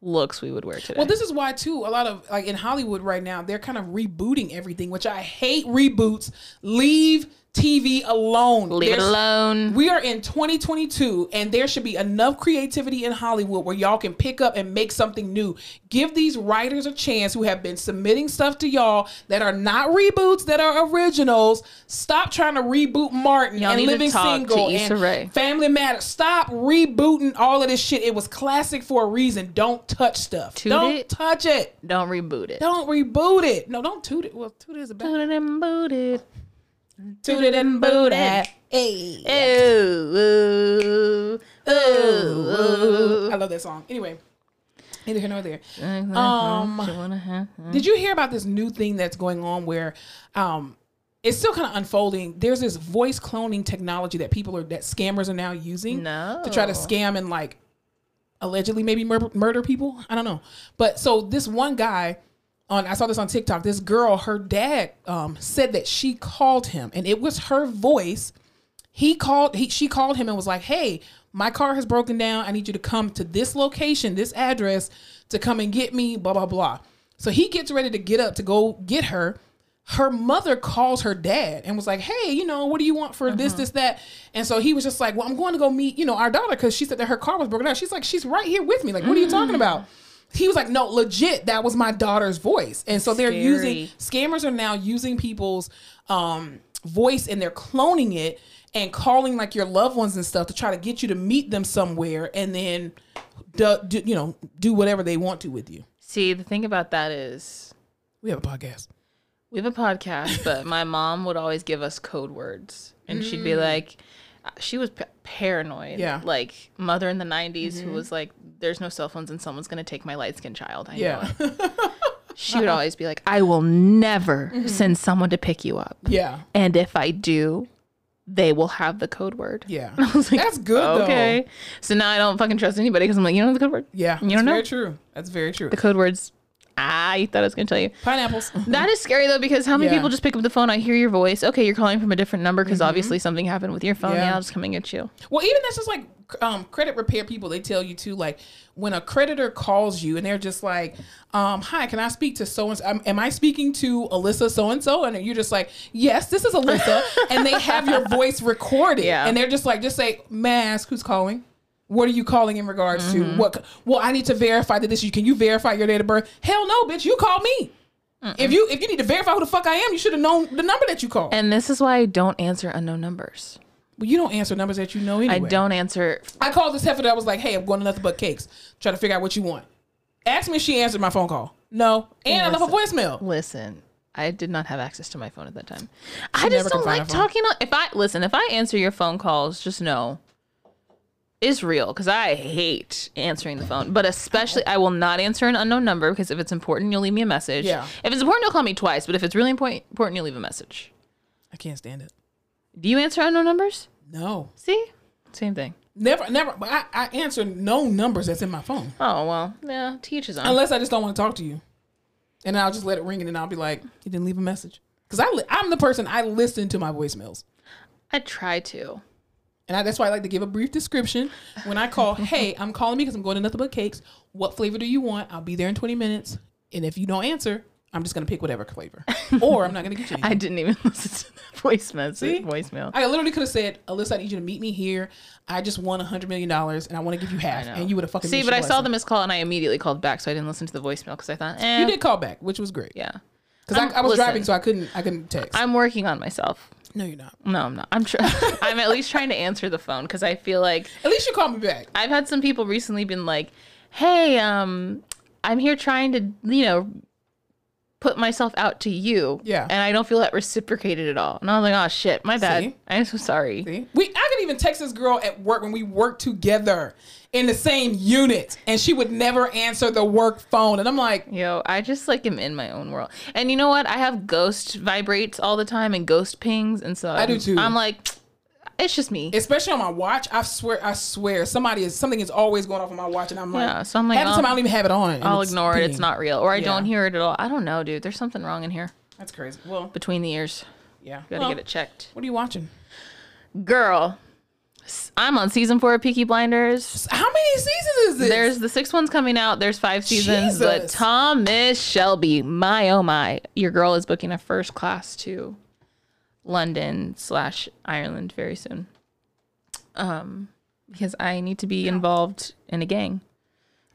looks we would wear today. well, this is why too. A lot of like in Hollywood right now, they're kind of rebooting everything, which I hate. Reboots. Leave TV alone. Leave it alone. We are in 2022, and there should be enough creativity in Hollywood where y'all can pick up and make something new. Give these writers a chance who have been submitting stuff to y'all that are not reboots, that are originals. Stop trying to reboot Martin Y'all and Living Single and Rae. Family Matters. Stop rebooting all of this shit. It was classic for a reason. Don't touch stuff. Toot don't it. touch it. Don't reboot it. Don't reboot it. No, don't toot it. Well, toot it is a bad. Toot it and boot it. Toot it and boot it. Hey. Ooh, ooh, ooh, ooh. I love that song. Anyway, Neither here nor there. Um, did you hear about this new thing that's going on where um, it's still kind of unfolding? There's this voice cloning technology that people are that scammers are now using No. to try to scam and like allegedly maybe murder, murder people. I don't know. But so this one guy on I saw this on TikTok. This girl, her dad um, said that she called him and it was her voice. He called he she called him and was like, "Hey, my car has broken down. I need you to come to this location, this address to come and get me, blah blah blah." So he gets ready to get up to go get her. Her mother calls her dad and was like, "Hey, you know, what do you want for this, this, that?" And so he was just like, "Well, I'm going to go meet, you know, our daughter because she said that her car was broken down." She's like, "She's right here with me. Like, what are you talking about?" He was like, "No, legit, that was my daughter's voice." And so they're using scammers are now using people's um, voice and they're cloning it and calling like your loved ones and stuff to try to get you to meet them somewhere and then do, do, you know do whatever they want to with you. See, the thing about that is We have a podcast. we have a podcast, but my *laughs* mom would always give us code words, and she'd be like, uh, she was paranoid. Yeah. Like mother in the '90s who mm-hmm. was like, "There's no cell phones, and someone's gonna take my light skinned child." I know Yeah, it. *laughs* She would always be like, "I will never mm-hmm. send someone to pick you up, yeah, and if I do." They will have the code word. yeah. *laughs* I was like, That's good, though. Okay. So now I don't fucking trust anybody because I'm like, you know the code word? Yeah, You don't know? very true. That's very true. The code words. Ah, you thought I was gonna tell you. Pineapples. *laughs* That is scary though, because how many Yeah. people just pick up the phone? I hear your voice. Okay, you're calling from a different number because obviously something happened with your phone. Mm-hmm. Yeah. Just come and you. Well, even that's just like um, credit repair people. They tell you too, like when a creditor calls you and they're just like, um, "Hi, can I speak to so and so? Am I speaking to Alyssa so and so?" And you're just like, "Yes, this is Alyssa," *laughs* and they have your voice recorded, Yeah. and they're just like, "Just say, mask, who's calling?" What are you calling in regards to? Mm-hmm. What? Well, I need to verify that this. You can you verify your date of birth? Hell no, bitch. You call me. If you if you need to verify who the fuck I am, you should have known the number that you called. And this is why I don't answer unknown numbers. well, you don't answer numbers that you know anyway. I don't answer. I called this heifer that was like, "Hey, I'm going to nothing but cakes." Trying to figure out what you want. Ask me if she answered my phone call. No, and I left a voicemail. Listen, I did not have access to my phone at that time. I just don't like talking. On, if I listen, if I answer your phone calls, just know it's real because I hate answering the phone. But especially, I will not answer an unknown number because if it's important, you'll leave me a message. Yeah. If it's important, you'll call me twice. But if it's really important, important, you'll leave a message. I can't stand it. Do you answer unknown numbers? No, See, same thing. never, never. But I, I answer no numbers that's in my phone Oh well, yeah. Teach his own. unless I just don't want to talk to you, and then I'll just let it ring, and then I'll be like, "You didn't leave a message." Because I, li- I'm the person I listen to my voicemails, I try to. And I, that's why I like to give a brief description when I call. *laughs* hey, I'm calling me because I'm going to nothing but cakes. What flavor do you want? I'll be there in 20 minutes, and if you don't answer, I'm just gonna pick whatever flavor, *laughs* or I'm not gonna get you. anything. I didn't even *laughs* listen to the voice message. See? Voicemail. I literally could have said, Alyssa, I need you to meet me here. I just won a hundred million dollars and I want to give you half. And you would have fucking See, but I saw the missed call and I immediately called back, so I didn't listen to the voicemail because I thought, eh, You did call back, which was great. yeah. Because I, I was listen. driving, so I couldn't I couldn't text. I'm working on myself. No, you're not. No, I'm not. I'm tr- *laughs* I'm at least trying to answer the phone because I feel like At least you called me back. I've had some people recently been like, "Hey, um, I'm here trying to, you know, put myself out to you." Yeah. And I don't feel that reciprocated at all. And I was like, "Oh shit, my bad. See? I'm so sorry." See? We I even text this girl at work when we worked together in the same unit, and she would never answer the work phone. And I'm like, Yo, I just like am in my own world. And you know what? I have ghost vibrates all the time and ghost pings, and so I do I'm- too. I'm like, it's just me. especially on my watch, I swear, I swear, somebody is something is always going off on my watch, and I'm like, Yeah, so I'm like, half the time I'll- don't even have it on. I'll ignore it. It's not real, or I Yeah. don't hear it at all. I don't know, dude. There's something wrong in here That's crazy. Well, between the ears. yeah, Gotta Well, get it checked. What are you watching? Girl, I'm on season four of Peaky Blinders. How many seasons is this? There's the sixth one's coming out. There's five seasons, but Thomas Shelby, my oh my, your girl is booking a first class to London slash Ireland very soon. Um, because I need to be involved in a gang.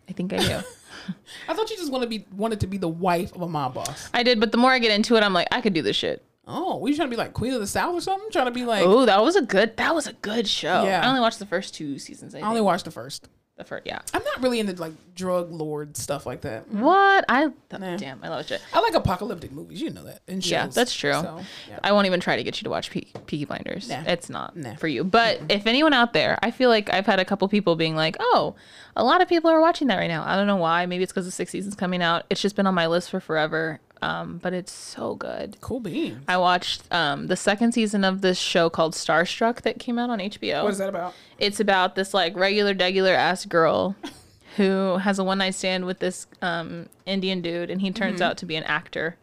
I think I do. *laughs* I thought you just want to be wanted to be the wife of a mob boss. I did, but the more I get into it, I'm like, I could do this shit. Oh, were you trying to be like Queen of the South or something? Trying to be like Oh, that was a good. That was a good show. Yeah. I only watched the first two seasons. I, I think. only watched the first. The first, yeah. I'm not really into like drug lord stuff like that. Mm. What I th- Nah. damn, I love shit. I like apocalyptic movies. You know that. And Yeah, that's true. So, yeah. I won't even try to get you to watch Pe- Peaky Blinders. Nah. It's not Nah. for you. But if anyone out there, I feel like I've had a couple people being like, "Oh, a lot of people are watching that right now." I don't know why. Maybe it's because the sixth season's coming out. It's just been on my list for forever. Um, but it's so good. cool beans. I watched um, the second season of this show called Starstruck that came out on HBO. What is that about? It's about this like regular, degular ass girl *laughs* who has a one night stand with this um, Indian dude, and he turns Mm-hmm. out to be an actor.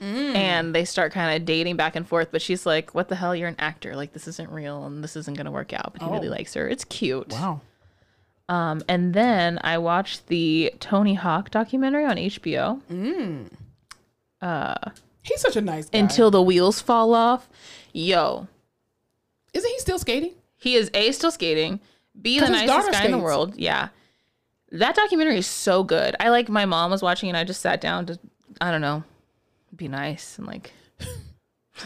Mm. And they start kind of dating back and forth, but she's like, "What the hell? You're an actor. Like this isn't real, and this isn't gonna work out." But he really Oh. likes her. It's cute. Wow. Um, and then I watched the Tony Hawk documentary on HBO, Uh, He's such a nice guy. "Until the Wheels Fall Off." Yo, Isn't he still skating? He is A still skating, B the nicest guy in the world. Yeah. That documentary is so good. I like my mom was watching and I just sat down to I don't know, be nice and like *laughs*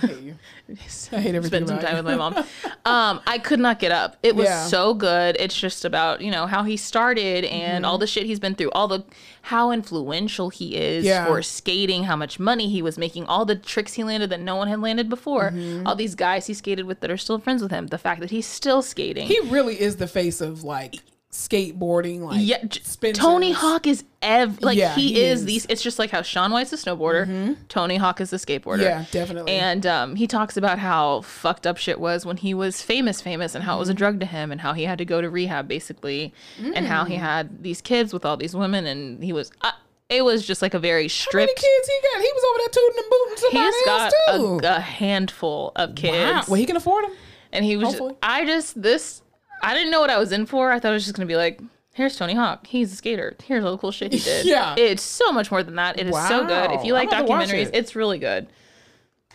I hate you. *laughs* I hate everything spend some time with my mom. *laughs* Um, I could not get up. It was Yeah. so good. It's just about, you know, how he started and Mm-hmm. all the shit he's been through, all the how influential he is Yeah. for skating, how much money he was making, all the tricks he landed that no one had landed before. Mm-hmm. All these guys he skated with that are still friends with him. The fact that he's still skating. He really is the face of like skateboarding. Like Yeah, Spencer's- Tony Hawk is ev like Yeah, he, he is, is. Mm-hmm. these. It's just like how Shaun White's a snowboarder, Tony Hawk is a skateboarder. Yeah, definitely. And um, he talks about how fucked up shit was when he was famous, famous, and how it was a Mm-hmm. drug to him, and how he had to go to rehab basically, and how Mm. he had these kids with all these women, and he was. Uh, it was just like a very How many kids he got? He was over there tooting and booting somebody He's got else too. a, a handful of kids. Wow. Well, he can afford them. And he was, just, I just, this, I didn't know what I was in for. I thought it was just going to be like, here's Tony Hawk. He's a skater. Here's all the cool shit he did. Yeah. It's so much more than that. It is so good. If you like I'm gonna have to watch documentaries, it. it's really good.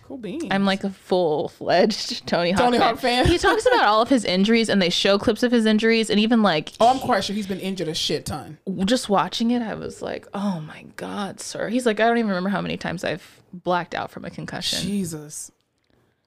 Cool beans. I'm like a full fledged *laughs* Tony Hawk Tony fan. Hawk fan. he talks about all of his injuries and they show clips of his injuries. And even like, Oh, I'm quite sure he's been injured a shit ton. just watching it, I was like, oh my God, sir. He's like, I don't even remember how many times I've blacked out from a concussion. Jesus.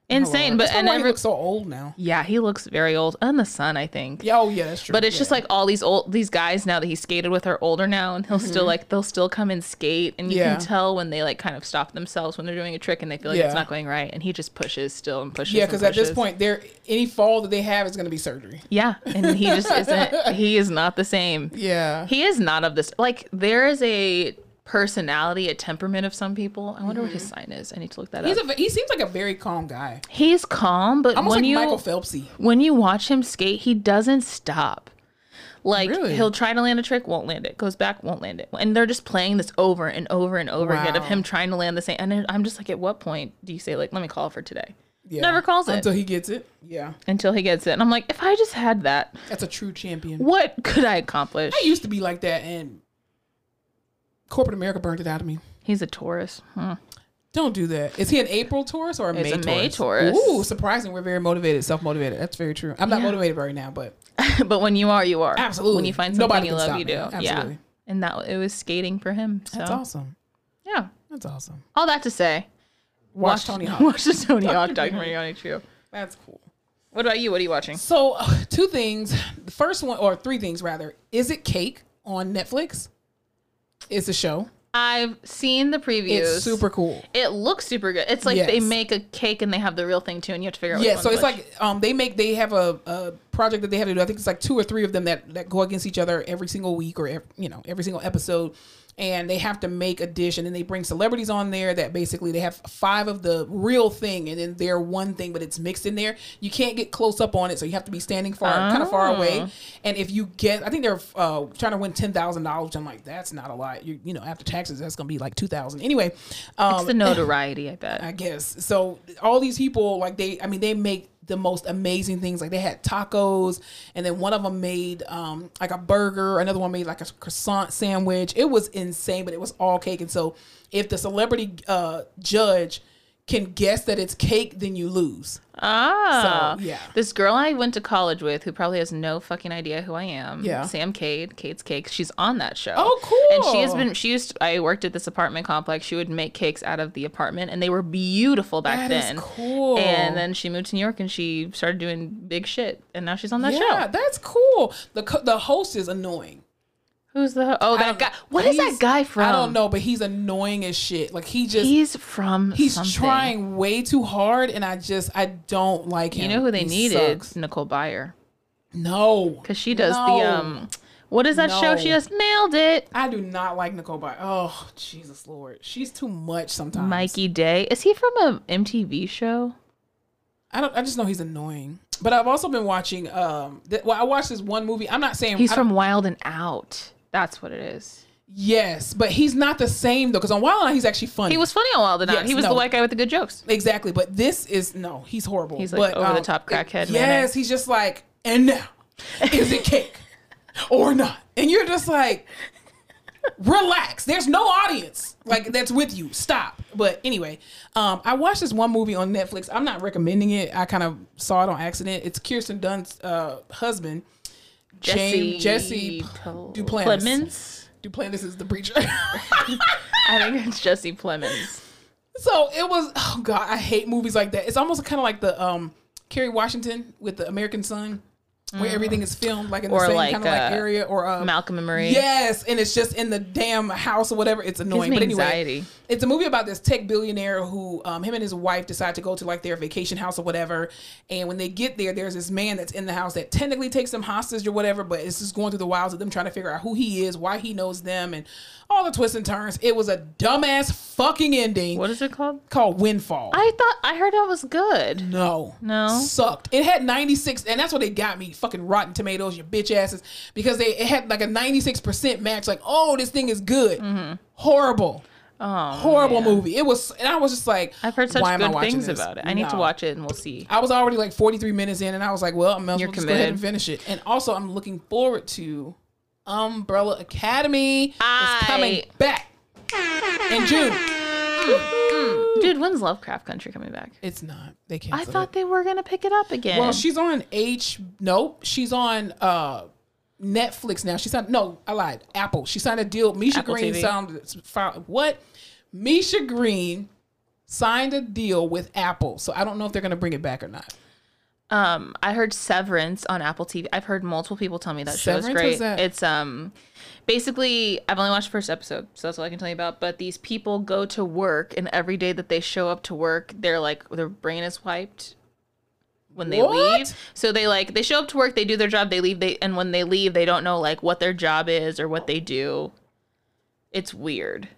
Insane. But, and why he looks so old now. yeah, he looks very old. And the son, I think. Yeah, oh yeah, that's true. But it's just like all these old these guys now that he skated with are older now, and he'll still like they'll still come and skate, and you Mm-hmm. Yeah. can tell when they like kind of stop themselves when they're doing a trick and they feel like it's not going right, and he just pushes still and pushes. yeah, because at this point, there any fall that they have is going to be surgery. yeah, and he just isn't. *laughs* He is not the same. Yeah. He is not of this. Like there is a personality, a temperament of some people. I wonder what his sign is. I need to look that Mm-hmm. He's up. a he seems like a very calm guy. He's calm, but Almost when like you Michael Phelpsy. when you watch him skate, he doesn't stop. Like Really? he'll try to land a trick, won't land it. Goes back, won't land it. And they're just playing this over and over and over again of him trying to land the same. And I'm just like, at what point do you say like, let me call for today? Yeah. Never calls it until he gets it. Yeah, until he gets it. And I'm like, if I just had that, that's a true champion. what could I accomplish? I used to be like that, and corporate America burned it out of me. He's a Taurus. Hmm. Don't do that. Is he an April Taurus or a May a Taurus? May Taurus. Ooh, surprising. We're very motivated, self motivated. That's very true. I'm not Yeah. motivated right now, but *laughs* but when you are, you are. Absolutely. When you find something Nobody you love, you do. Absolutely. Yeah. And that it was skating for him. So that's awesome. yeah. That's awesome. All that to say, Watch, Tony *laughs* Hawk. Watch the Tony Hawk *laughs* documentary on HBO. That's cool. What about you? What are you watching? So, uh, two things. The first one, or three things rather. Is it Cake on Netflix? It's a show. I've seen the previews. It's super cool. It looks super good. It's like they make a cake and they have the real thing too, and you have to figure out. Yeah, so it's which. like um, they make they have a, a project that they have to do. I think it's like two or three of them that that go against each other every single week or ev you know every single episode, and they have to make a dish, and then they bring celebrities on there that basically they have five of the real thing, and then they're one thing, but it's mixed in there. You can't get close up on it, so you have to be standing far, kind of far Oh. away. And if you get, I think they're uh, trying to win ten thousand dollars. I'm like, that's not a lot. You you know after taxes, that's gonna be like two thousand anyway. Um, it's the notoriety. I bet. *laughs* I guess. So all these people, like they, I mean, they make the most amazing things. Like they had tacos, and then one of them made um like a burger. Another one made like a croissant sandwich. It was insane, but it was all cake. And so if the celebrity uh judge can guess that it's cake, then you lose. Ah, So, yeah. This girl I went to college with, who probably has no fucking idea who I am. Yeah. Sam Cade, Cade's Cakes. She's on that show. Oh, cool. And she has been. She used. I worked at this apartment complex. She would make cakes out of the apartment, and they were beautiful back That then. cool. And then she moved to New York, and she started doing big shit, and now she's on that yeah, show. Yeah, that's cool. The co- the host is annoying. Who's the? Oh, that guy. What is that guy from? I don't know, but he's annoying as shit. Like he just He's from. he's something. trying way too hard, and I just I don't like him. You know who they He needed? sucks. Nicole Byer, No, because she does No. the um. What is that show? She just nailed it. I do not like Nicole Byer. Oh Jesus Lord, she's too much sometimes. Mikey Day. Is he from a MTV show? I don't. I just know he's annoying. But I've also been watching. Um, th- well, I watched this one movie. I'm not saying He's from Wild and Out. That's what it is. Yes, but he's not the same though. Because on Wild 'N Out, he's actually funny. He was funny on Wild and Out. Yes, he was no. the white guy with the good jokes. exactly, but this is no. He's horrible. He's like but, um, over-the-top crackhead Yes, he's just like, and now, is it cake or not? And you're just like, relax. There's no audience like that's with you. Stop. But anyway, um, I watched this one movie on Netflix. I'm not recommending it. I kind of saw it on accident. It's Kirsten Dunst's uh, husband, Jesse Pl- Duplantis. Plemons. Duplantis is the preacher. *laughs* I think it's Jesse Plemons. so it was. Oh God, I hate movies like that. It's almost kind of like the um, Kerry Washington with the American Son. Where everything is filmed like in the Mm. Or same like, kind of like uh, area, or um, Malcolm and Marie. Yes, and it's just in the damn house or whatever. It's annoying. but anyway, anxiety. it's a movie about this tech billionaire who, um, him and his wife decide to go to like their vacation house or whatever. And when they get there, there's this man that's in the house that technically takes them hostage or whatever, but it's just going through the wilds of them trying to figure out who he is, why he knows them, and all the twists and turns. It was a dumbass fucking ending What is it called? called Windfall. I thought I heard that was good. No. No? Sucked. It had 96, and that's what they got me. Fucking Rotten Tomatoes, you bitch asses. Because they it had like a 96% match. Like, oh, this thing is good. Mm-hmm. Horrible. Oh, Horrible man. movie. It was, and I was just like, I've heard such why am I good things this? about it. I need to watch it and we'll see. I was already like 43 minutes in, and I was like, well, I'm You're just go ahead and finish it. And also, I'm looking forward to Umbrella Academy. It's I- coming back in June. Dude, when's Lovecraft Country coming back? It's not. They I canceled it. thought they were gonna pick it up again. Well, she's on H. Nope, she's on uh Netflix now. She signed. No, I lied. Apple. She signed a deal. Misha Apple Green TV. signed. What? Misha Green signed a deal with Apple. So I don't know if they're gonna bring it back or not. Um, I heard Severance on Apple TV. I've heard multiple people tell me that show is great. That? It's um, basically I've only watched the first episode, so that's all I can tell you about. But these people go to work, and every day that they show up to work, they're like their brain is wiped when they What? leave. So they like they show up to work, they do their job, they leave, they and when they leave, they don't know like what their job is or what they do. It's weird.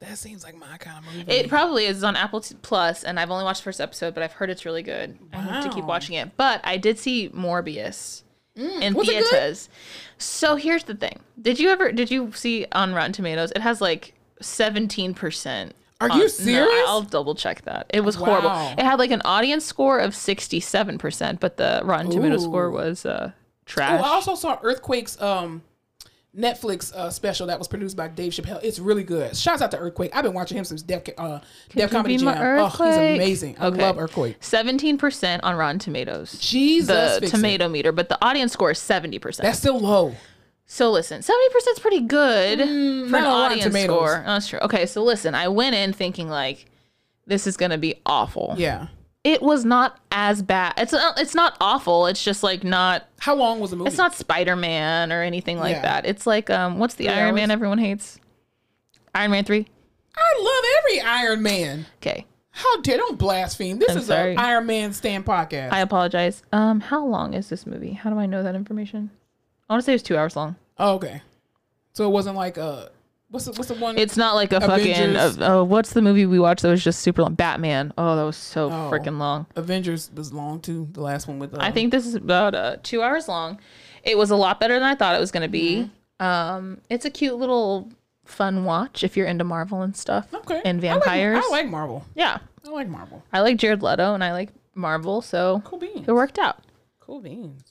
That seems like my kind of movie. It probably is It's on Apple T- Plus, and I've only watched the first episode, but I've heard it's really good. I hope to keep watching it. But I did see Morbius in was theaters. So here's the thing: Did you ever? Did you see on Rotten Tomatoes? It has like seventeen percent. Are you serious? I'll double check that. It was horrible. It had like an audience score of sixty-seven percent, but the Rotten Tomato score was uh, Oh, trash. I also saw Earthquake's um Netflix uh, special that was produced by Dave Chappelle. It's really good. Shouts out to Earthquake. I've been watching him since Def, uh, Def Comedy Jam. Oh, he's amazing. I Okay. love Earthquake. Seventeen percent on Rotten Tomatoes. Jesus, the fix it. tomato meter, but the audience score is seventy percent. That's still low. So listen, seventy percent is pretty good for an Mm, on Rotten audience score. Oh, that's true. Okay, so listen, I went in thinking like this is gonna be awful. Yeah. It was not as bad. It's not, it's not awful. It's just like not. How long was the movie? It's not Spider Man or anything like Yeah. that. It's like um, what's the Three Iron Man everyone hates? Iron Man three. I love every Iron Man. Okay, How dare don't blaspheme? This I'm is an Iron Man stand podcast. I apologize. Um, how long is this movie? How do I know that information? I want to say it's two hours long. oh, okay. So it wasn't like uh what's the what's the one It's not like a fucking. Uh, uh, what's the movie we watched that was just super long? Batman. Oh, that was so Oh. freaking long. Avengers was long too. The last one with uh, I think this is about uh, two hours long. It was a lot better than I thought it was going to be. Mm-hmm. Um, it's a cute little fun watch if you're into Marvel and stuff. okay. And I like- vampires. I like, Marvel. yeah, I like Marvel. I like Jared Leto and I like Marvel, so Cool beans. it worked out. Cool beans.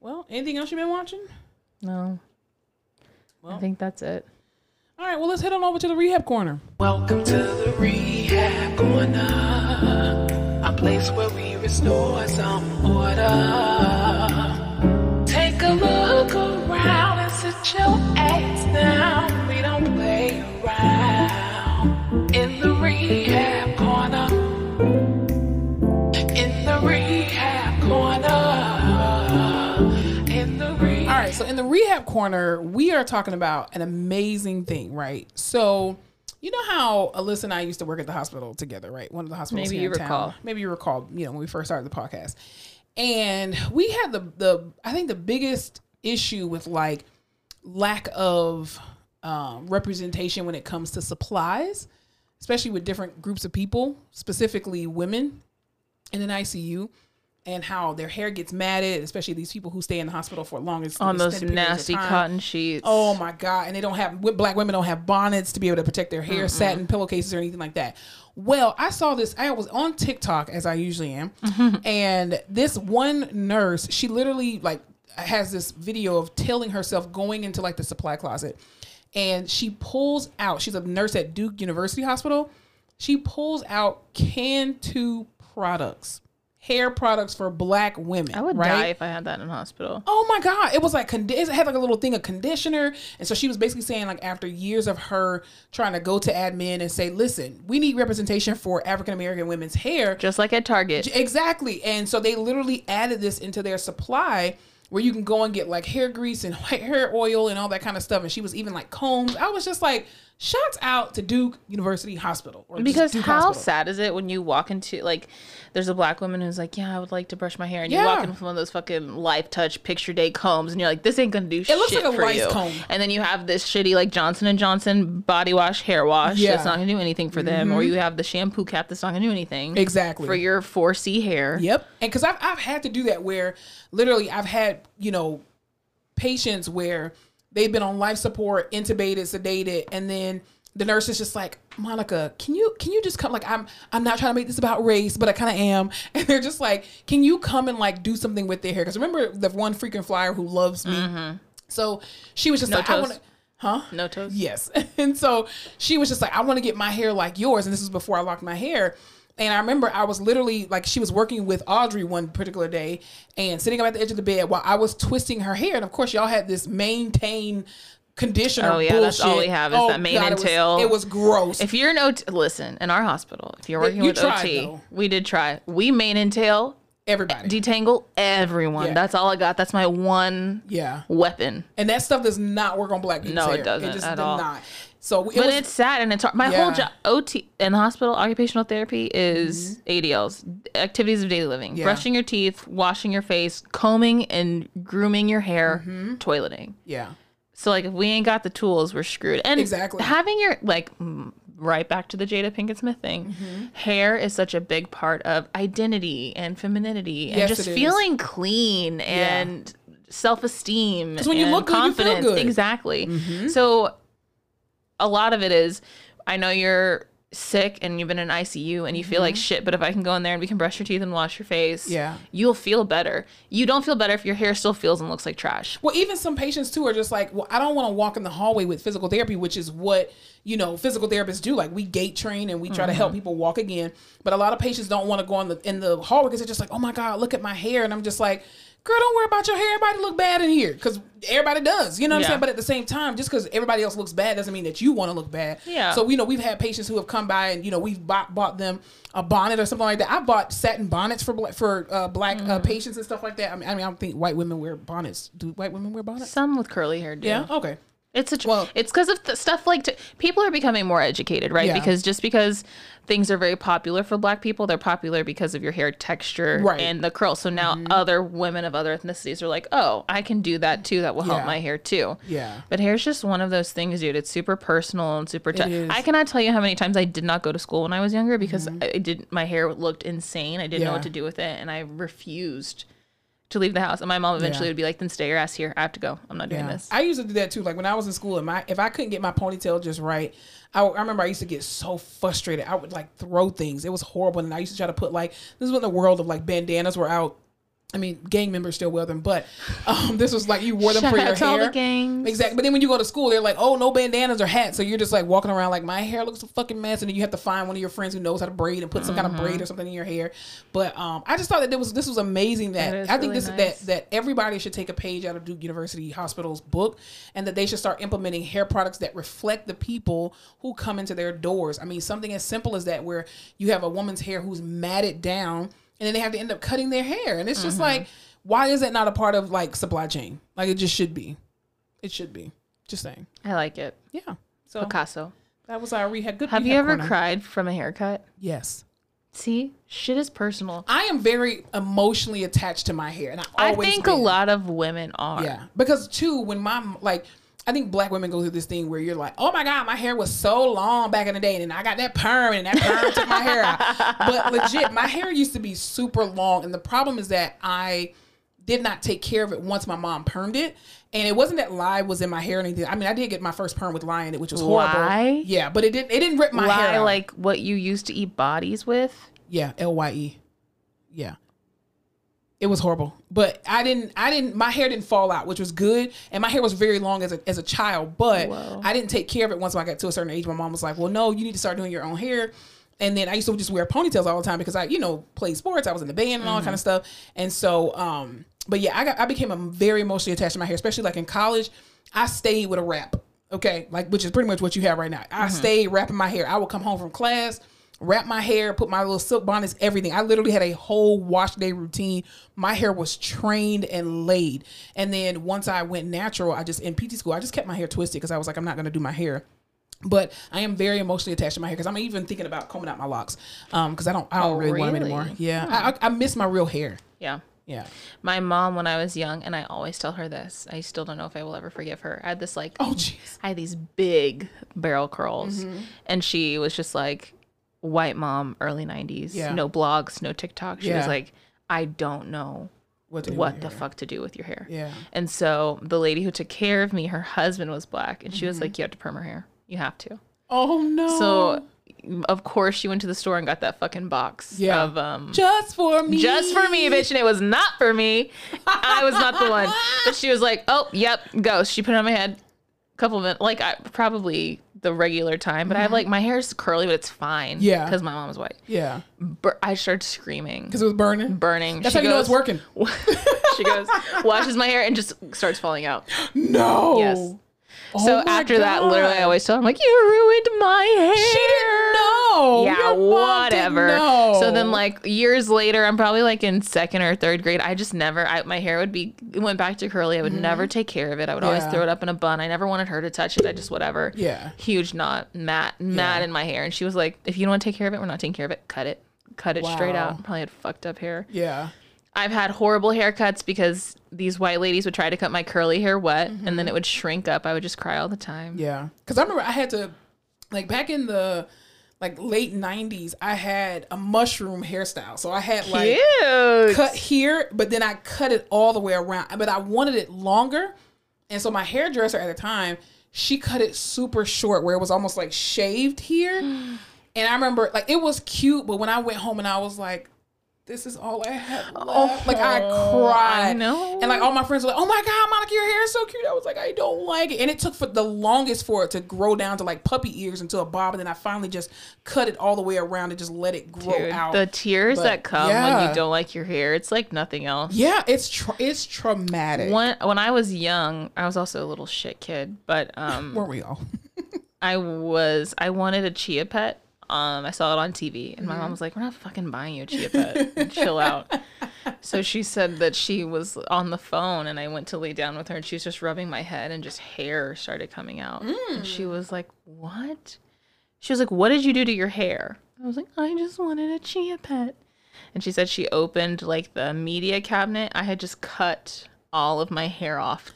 Well, anything else you've been watching? No, Well, I think that's it. All right, well, let's head on over to the rehab corner. Welcome to the rehab corner, a place where we restore some order. Take a look around and sit your ass down. We don't play around in the rehab in the rehab corner, we are talking about an amazing thing, right? So, you know how Alyssa and I used to work at the hospital together, right? One of the hospitals. Maybe you in town. recall. Maybe you recall. You know when we first started the podcast, and we had the the I think the biggest issue with like lack of um, representation when it comes to supplies, especially with different groups of people, specifically women in an ICU. And how their hair gets matted, especially these people who stay in the hospital for longest On those extended periods of nasty cotton sheets. Oh my god! And they don't have black women don't have bonnets to be able to protect their hair, satin pillowcases or anything like that. Well, I saw this. I was on TikTok as I usually am, *laughs* and this one nurse, she literally like has this video of telling herself going into like the supply closet, and she pulls out. She's a nurse at Duke University Hospital. She pulls out Cantu products, hair products for black women. I would right? die if I had that in hospital. Oh my god! It was like condi- it had like a little thing of conditioner, and so she was basically saying like after years of her trying to go to admin and say, "Listen, we need representation for African American women's hair." Just like at Target. Exactly, and so they literally added this into their supply where you can go and get like hair grease and *laughs* white hair oil and all that kind of stuff. And she was even like combs. I was just like, shouts out to Duke University Hospital Because how Hospital. sad is it when you walk into like there's a black woman who's like, Yeah, I would like to brush my hair and you walk in with one of those fucking Lifetouch picture day combs and you're like, This ain't gonna do shit It looks like a for lice you. comb. And then you have this shitty like Johnson and Johnson body wash, hair wash Yeah. Mm-hmm. that's not gonna do anything for them. Or you have the shampoo cap that's not gonna do anything. Exactly. For your four C hair. Yep. And because I've, I've had to do that where literally I've had, you know, patients where they've been on life support, intubated, sedated, and then the nurse is just like, Monica, can you can you just come like I'm I'm not trying to make this about race, but I kind of am. *laughs* And they're just like, can you come and like do something with their hair? Because remember the one freaking flyer who loves me. Mm-hmm. So she was just No like, I want to, huh? No toes. Yes. *laughs* And so she was just like, I want to get my hair like yours. And this was before I locked my hair. And I remember I was literally like, she was working with Audrey one particular day and sitting up at the edge of the bed while I was twisting her hair. And of course, y'all had this maintain conditioner. Oh, yeah, that's all we have is that mane God, and it was- tail. It was gross. If you're an OT, listen, in our hospital, if you're working you with tried, OT, though. we did try. We mane and tail, Everybody. detangle everyone. Yeah. That's all I got. That's my one yeah. weapon. And that stuff does not work on black people's No, it doesn't It just at did all. not. So it But was, it's sad and it's hard. My Yeah. whole job, OT in the hospital, occupational therapy is ADLs, activities of daily living, Mm-hmm. Yeah. brushing your teeth, washing your face, combing and grooming your hair, Mm-hmm. toileting. yeah. So like if we ain't got the tools, we're screwed. And Exactly. having your like right back to the Jada Pinkett Smith thing. Mm-hmm. Hair is such a big part of identity and femininity and Yes, just feeling clean and self-esteem 'Cause when you and look good, you feel confidence. good. Mm-hmm. Exactly. So a lot of it is I know you're sick and you've been in ICU and you feel like shit, but if I can go in there and we can brush your teeth and wash your face, Mm-hmm. Yeah. you'll feel better. You don't feel better if your hair still feels and looks like trash. Well, even some patients too are just like, well, I don't want to walk in the hallway with physical therapy, which is what you know physical therapists do. Like we gait train and we try to help Mm-hmm. people walk again. But a lot of patients don't want to go in the in the hallway because they're just like, oh my god, look at my hair, and I'm just like. Girl, don't worry about your hair. Everybody look bad in here because everybody does. You know what I'm saying? But at the same time, just because everybody else looks bad doesn't mean that you want to look bad. Yeah. So you know we've had patients who have come by and you know we've bought, bought them a bonnet or something like that. I bought satin bonnets for black for uh, black Mm-hmm. uh, patients and stuff like that. I mean, I mean, I don't think white women wear bonnets. Do white women wear bonnets? Some with curly hair do. Yeah. Okay. It's a tr- Well- it's because of the stuff like t- people are becoming more educated, right? Yeah. Because just because things are very popular for black people, they're popular because of your hair texture Right. Mm-hmm. and the curl. So now other women of other ethnicities are like, "Oh, I can do that too. That will help my hair too." Yeah. But hair's just one of those things, dude. It's super personal and super. I cannot tell you how many times I did not go to school when I was younger because I did. My hair looked insane. I didn't know Mm-hmm. What to do with it, and I refused to leave the house. And my mom eventually Yeah. would be like, "Then stay your ass here. I have to go. I'm not doing Yeah. this." I used to do that too. Like when I was in school, and my if I couldn't get my ponytail just right, I, I remember I used to get so frustrated. I would like throw things. It was horrible, and I used to try to put like this was when the world of like bandanas were out. I mean, gang members still wear them, but um, this was like you wore them Shout for your out to all hair. the gangs. Exactly. But then when you go to school, they're like, oh, no bandanas or hats. So you're just like walking around like, my hair looks a fucking mess. And then you have to find one of your friends who knows how to braid and put some kind of Mm-hmm. braid or something in your hair. But um, I just thought that was this was amazing that is I think really this nice. that that everybody should take a page out of Duke University Hospital's book and that they should start implementing hair products that reflect the people who come into their doors. I mean, something as simple as that where you have a woman's hair who's matted down and then they have to end up cutting their hair. And it's Mm-hmm. just like, why is that not a part of like supply chain? Like it just should be. It should be. Just saying. I like it. Yeah. So Picasso. that was our rehab. Good. Have you ever corner. cried from a haircut? Yes. See, shit is personal. I am very emotionally attached to my hair, and I I think a lot of women are. Yeah, because too, when my like, I think black women go through this thing where you're like, oh my god, my hair was so long back in the day, and I got that perm, and that perm took my hair out. But *laughs* legit, my hair used to be super long, and the problem is that I did not take care of it once my mom permed it. And it wasn't that lye was in my hair or anything. I mean, I did get my first perm with lye in it, which was horrible. Lye? Yeah, but it didn't. It didn't rip my hair. Lie like what you used to eat bodies with. Yeah, L Y E. Yeah. It was horrible. But I didn't I didn't my hair didn't fall out, which was good. And my hair was very long as a as a child, but Whoa. I didn't take care of it once I got to a certain age. My mom was like, Well, no, you need to start doing your own hair. And then I used to just wear ponytails all the time because I, you know, played sports. I was in the band and all that kind of stuff. And so, um, but yeah, I got I became a very emotionally attached to my hair, especially like in college. I stayed with a wrap. Okay. Like which is pretty much what you have right now. I stayed wrapping my hair. I would come home from class wrap my hair, put my little silk bonnets, everything. I literally had a whole wash day routine. My hair was trained and laid. And then once I went natural, I just in PT school, I just kept my hair twisted because I was like, I'm not gonna do my hair. But I am very emotionally attached to my hair because I'm even thinking about combing out my locks because I don't I don't Oh, really, want them anymore. Yeah, I, I, I miss my real hair. Yeah. Yeah. My mom, when I was young, and I always tell her this, I still don't know if I will ever forgive her. I had this like, Oh jeez. I had these big barrel curls, Mm-hmm. and she was just like, white mom, early '90s, Yeah. no blogs, no TikTok. She was like, I don't know What, do what the hair. fuck to do with your hair. Yeah. And so the lady who took care of me, her husband was black, and she Mm-hmm. was like, "You have to perm her hair. You have to." Oh no. So, of course, she went to the store and got that fucking box Yeah. of um, just for me. just for me, bitch, and it was not for me. I was not the one. But she was like, "Oh, yep, go." She put it on my head. A couple of minutes, like I probably the regular time, but I have like my hair's curly, but it's fine. Mm-hmm. Yeah. because my mom's white. Yeah. Bur- I started screaming, Because it was burning. burning. That's She how you know it's goes- working. *laughs* she goes, washes my hair, and just starts falling out. *gasps* No. Yes. Oh so my after that, literally, I always tell him like, "You ruined my hair." She didn't know. Yeah, Your mom didn't whatever. know. So then, like years later, I'm probably like in second or third grade. I just never, I, my hair would be it went back to curly. I would never take care of it. I would always Mm-hmm. Throw it up in a bun. I never wanted her to touch it. I just whatever. Yeah. Huge knot, mat, mat in my hair, and she was like, "If you don't want to take care of it, we're not taking care of it. Cut it, cut it straight out." Probably had fucked up hair. Yeah. I've had horrible haircuts because these white ladies would try to cut my curly hair wet, and then it would shrink up. I would just cry all the time. Mm-hmm. Yeah, because I remember I had to, like back in the like late '90s, I had a mushroom hairstyle. So I had like Cute. cut here, but then I cut it all the way around. But I wanted it longer, and so my hairdresser at the time she cut it super short, where it was almost like shaved here. *gasps* And I remember like it was cute, but when I went home and I was like. This is all I had left. like I Oh, cried. I know. And like all my friends were like, "Oh my god, Monica, your hair is so cute." I was like, "I don't like it," and it took for the longest for it to grow down to like puppy ears into a bob, and then I finally just cut it all the way around and just let it grow Dude, out. the tears But, that come when you don't like your hair, it's like nothing else. yeah, it's tra- it's traumatic. When when I was young, I was also a little shit kid, but um, Weren't we all? *laughs* I was I wanted a chia pet. Um, I saw it on TV, and my Mm-hmm. mom was like, "We're not fucking buying you a chia pet. Chill out." *laughs* So she said that she was on the phone, and I went to lay down with her, and she was just rubbing my head, and just hair started coming out. And Mm. she was like, "What?" She was like, "What did you do to your hair?" I was like, "I just wanted a chia pet." And she said she opened like the media cabinet. I had just cut all of my hair off.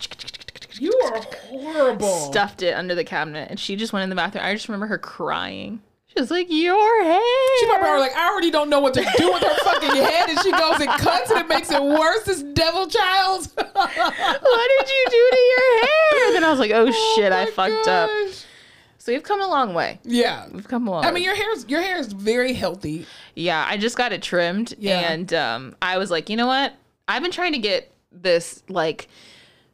You are horrible. Stuffed it under the cabinet, and she just went in the bathroom. I just remember her crying. She was like, "Your hair." She probably was like, I already don't know what to do with her fucking head, and she goes and cuts, and it makes it worse. This devil child. *laughs* what did you do to your hair? Then I was like, oh, shit, I fucked up. So we've come a long way. Yeah. We've come a long I mean, your hair's your hair is very healthy. yeah, I just got it trimmed Yeah. and um, I was like, you know what? I've been trying to get this like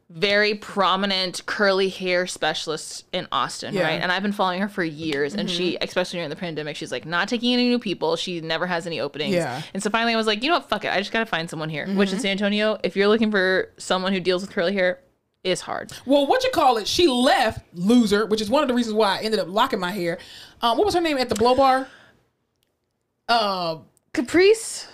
very prominent curly hair specialist in Austin, Yeah. Mm-hmm. right? And I've been following her for years. And she, especially during the pandemic, she's like not taking any new people. She never has any openings. Yeah. Mm-hmm. And so finally, I was like, you know what? Fuck it. I just gotta find someone here. Which in San Antonio, if you're looking for someone who deals with curly hair, is hard. Well, what you call it? She left, loser, which is one of the reasons why I ended up locking my hair. Um, what was her name at the blow bar? Uh, Caprice.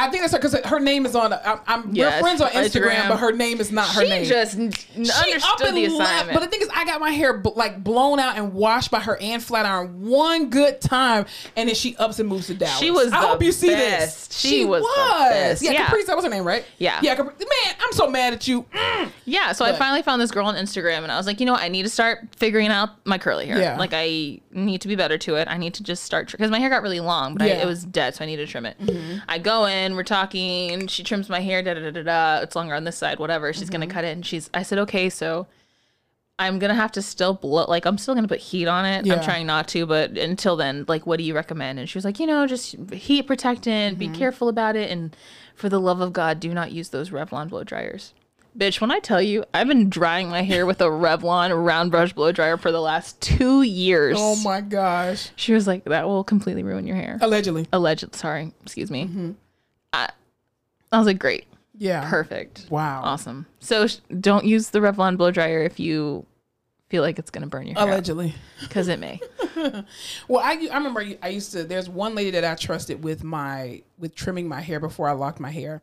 I think that's her because her name is on. I'm, I'm Yeah, we're friends on Instagram, Instagram. but her name is not her she name. just n- She understood and the left, assignment. But the thing is, I got my hair b- like blown out and washed by her and flat iron one good time, and then she ups and moves to Dallas. She was I hope you see this. She was the best. Yeah, Yeah. Caprice, that was her name, right? Yeah. Yeah, Capri- man, I'm so mad at you. Mm. Yeah, so I finally found this girl on Instagram and I was like, you know what? I need to start figuring out my curly hair. Yeah. Like, I need to be better to it. I need to just start, because my hair got really long, but Yeah. Mm-hmm. it was dead, so I needed to trim it. I go in, we're talking, she trims my hair, da da da da da. It's longer on this side, whatever. She's Mm-hmm. to cut it. And she's, I said, okay, so I'm to have to still blow, like, I'm still to put heat on it. Yeah. I'm trying not to, but until then, like, what do you recommend? And she was like, you know, just heat protectant, Mm-hmm. be careful about it. And for the love of God, do not use those Revlon blow dryers. Bitch, when I tell you, I've been drying my hair with a Revlon round brush blow dryer for the last two years. Oh my gosh. She was like, that will completely ruin your hair. Allegedly. Alleged, sorry, excuse me. Mm-hmm. I, I was like, great, Yeah. perfect, Wow. awesome. So sh- don't use the Revlon blow dryer if you feel like it's gonna burn your hair Allegedly. *laughs* because it may. Well, I, I remember I used to. There's one lady that I trusted with my with trimming my hair before I locked my hair,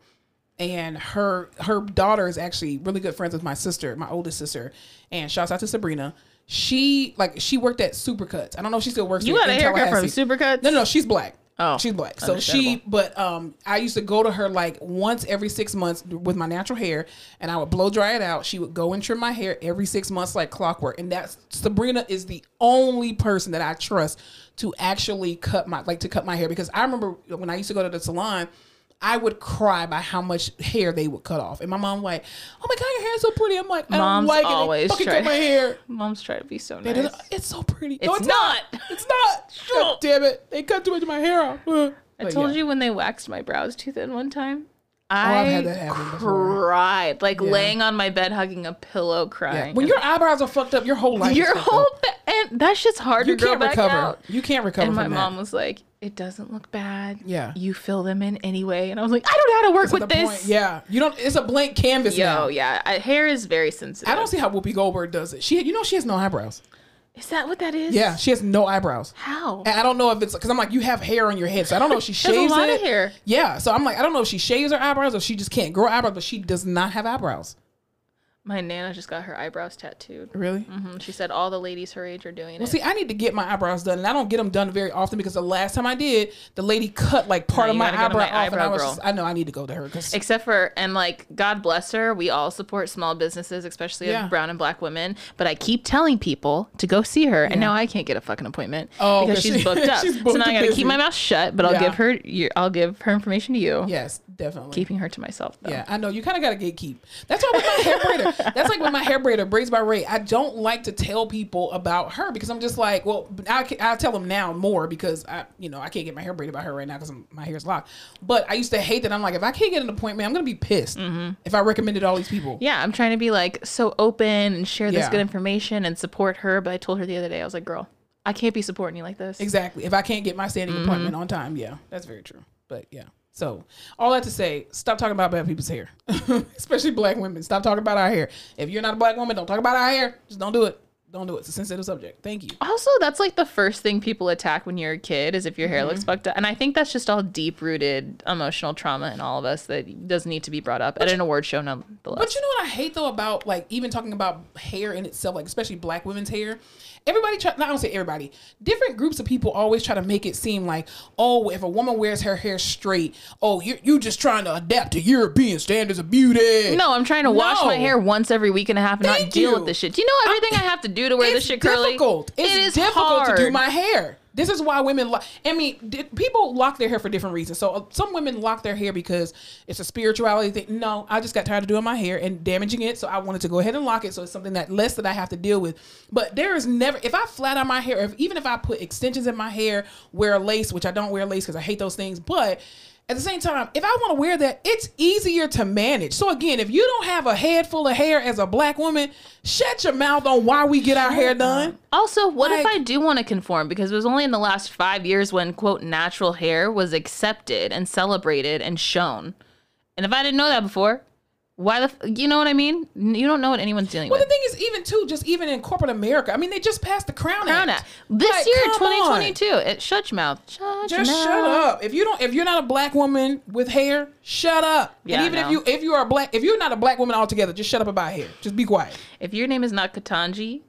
and her her daughter is actually really good friends with my sister, my oldest sister. And shouts out to Sabrina. She like she worked at Supercuts. I don't know if she still works. You got a haircut from. Supercuts? No, no, she's black. Oh, she's black. So she, but um, I used to go to her like once every six months with my natural hair, and I would blow dry it out. She would go and trim my hair every six months like clockwork. And that's Sabrina is the only person that I trust to actually cut my like to cut my hair because I remember when I used to go to the salon. I would cry by how much hair they would cut off, and my mom like, "Oh my god, your hair's so pretty." I'm like, "I don't Moms like always fucking cut my hair." *laughs* Moms try to be so They nice. It's so pretty. no, It's it's not. not. *laughs* It's not. *laughs* God damn it! They cut too much of my hair off. *sighs* I told you when they waxed my brows too thin one time. I Oh, I've had that happen before. cried, like laying on my bed hugging a pillow, crying. When your eyebrows are fucked up, your whole life. your whole up. and that shit's hard you to can't recover. You can't recover. And my mom that. was like, "It doesn't look bad. Yeah. you fill them in anyway." And I was like, "I don't know how to work That's with this." point. Yeah, you don't. It's a blank canvas Yo, now. yeah, I, hair is very sensitive. I don't see how Whoopi Goldberg does it. She, you know, she has no eyebrows. Is that what that is? Yeah, she has no eyebrows. How? And I don't know if it's because I'm like, you have hair on your head, so I don't know if she *laughs* There's a lot it. of hair. Yeah, so I'm like, I don't know if she shaves her eyebrows or she just can't grow eyebrows, but she does not have eyebrows. My nana just got her eyebrows tattooed. Really? hmm She said all the ladies her age are doing Well, it. see, I need to get my eyebrows done, and I don't get them done very often because the last time I did, the lady cut like part No, of my eyebrow my off, and I was just, I know I need to go to her because Except for, and like, God bless her, we all support small businesses, especially Yeah. of brown and black women. But I keep telling people to go see her, and now I can't get a fucking appointment Oh, because 'cause she's booked *laughs* up. she's so now I gotta busy. keep my mouth shut, but I'll Yeah. give her, I'll give her information to you. yes, definitely. Keeping her to myself though. Yeah, I know. You kind of got to gatekeep. That's why with my hair braider. That's like with my hair braider, Braids by Ray. I don't like to tell people about her because I'm just like, well, I I'll tell them now more because I, you know, I can't get my hair braided by her right now because my hair's locked. But I used to hate that. I'm like, if I can't get an appointment, I'm gonna be pissed if I recommended all these people. Mm-hmm. Yeah, I'm trying to be like so open and share this Yeah. good information and support her. But I told her the other day, I was like, girl, I can't be supporting you like this. Exactly. If I can't get my standing Mm-hmm. appointment on time, yeah, that's very true. But yeah. So all that to say, stop talking about bad people's hair, *laughs* especially black women. Stop talking about our hair. If you're not a black woman, don't talk about our hair. Just don't do it. Don't do it. It's a sensitive subject. Thank you. Also, that's like the first thing people attack when you're a kid is if your hair Mm-hmm. looks fucked up. And I think that's just all deep rooted emotional trauma in all of us that doesn't need to be brought up at an award show nonetheless. But you know what I hate though about like even talking about hair in itself, like especially black women's hair. Everybody try not I don't say everybody. Different groups of people always try to make it seem like, oh, if a woman wears her hair straight, oh, you you just trying to adapt to European standards of beauty. no, I'm trying to wash my hair once every week and a half and Thank not deal you. with this shit. Do you know everything I, have to do to wear this shit curly? difficult. It's it is difficult to do my hair. This is why women. Lo- I mean, people lock their hair for different reasons. So uh, some women lock their hair because it's a spirituality thing. No, I just got tired of doing my hair and damaging it, so I wanted to go ahead and lock it. So it's something that less that I have to deal with. But there is never if I flat out my hair, if even if I put extensions in my hair, wear lace, which I don't wear lace because I hate those things, but. At the same time, if I want to wear that, it's easier to manage. So again, if you don't have a head full of hair as a black woman, shut your mouth on why we get our hair done. Also, what if I do want to conform? Because it was only in the last five years when, quote, natural hair was accepted and celebrated and shown. And if I didn't know that before, why the, f- you know what I mean? You don't know what anyone's dealing with. Well, the thing is, even too, just even in corporate America, I mean, they just passed the Crown, Crown Act. Act. This Like, year, come on. 2022, it shut your mouth. Shut Just your shut up. If you don't, if you're not a black woman with hair, shut up. Yeah, and even I if you, if you are a black, if you're not a black woman altogether, just shut up about hair. Just be quiet. If your name is not Ketanji,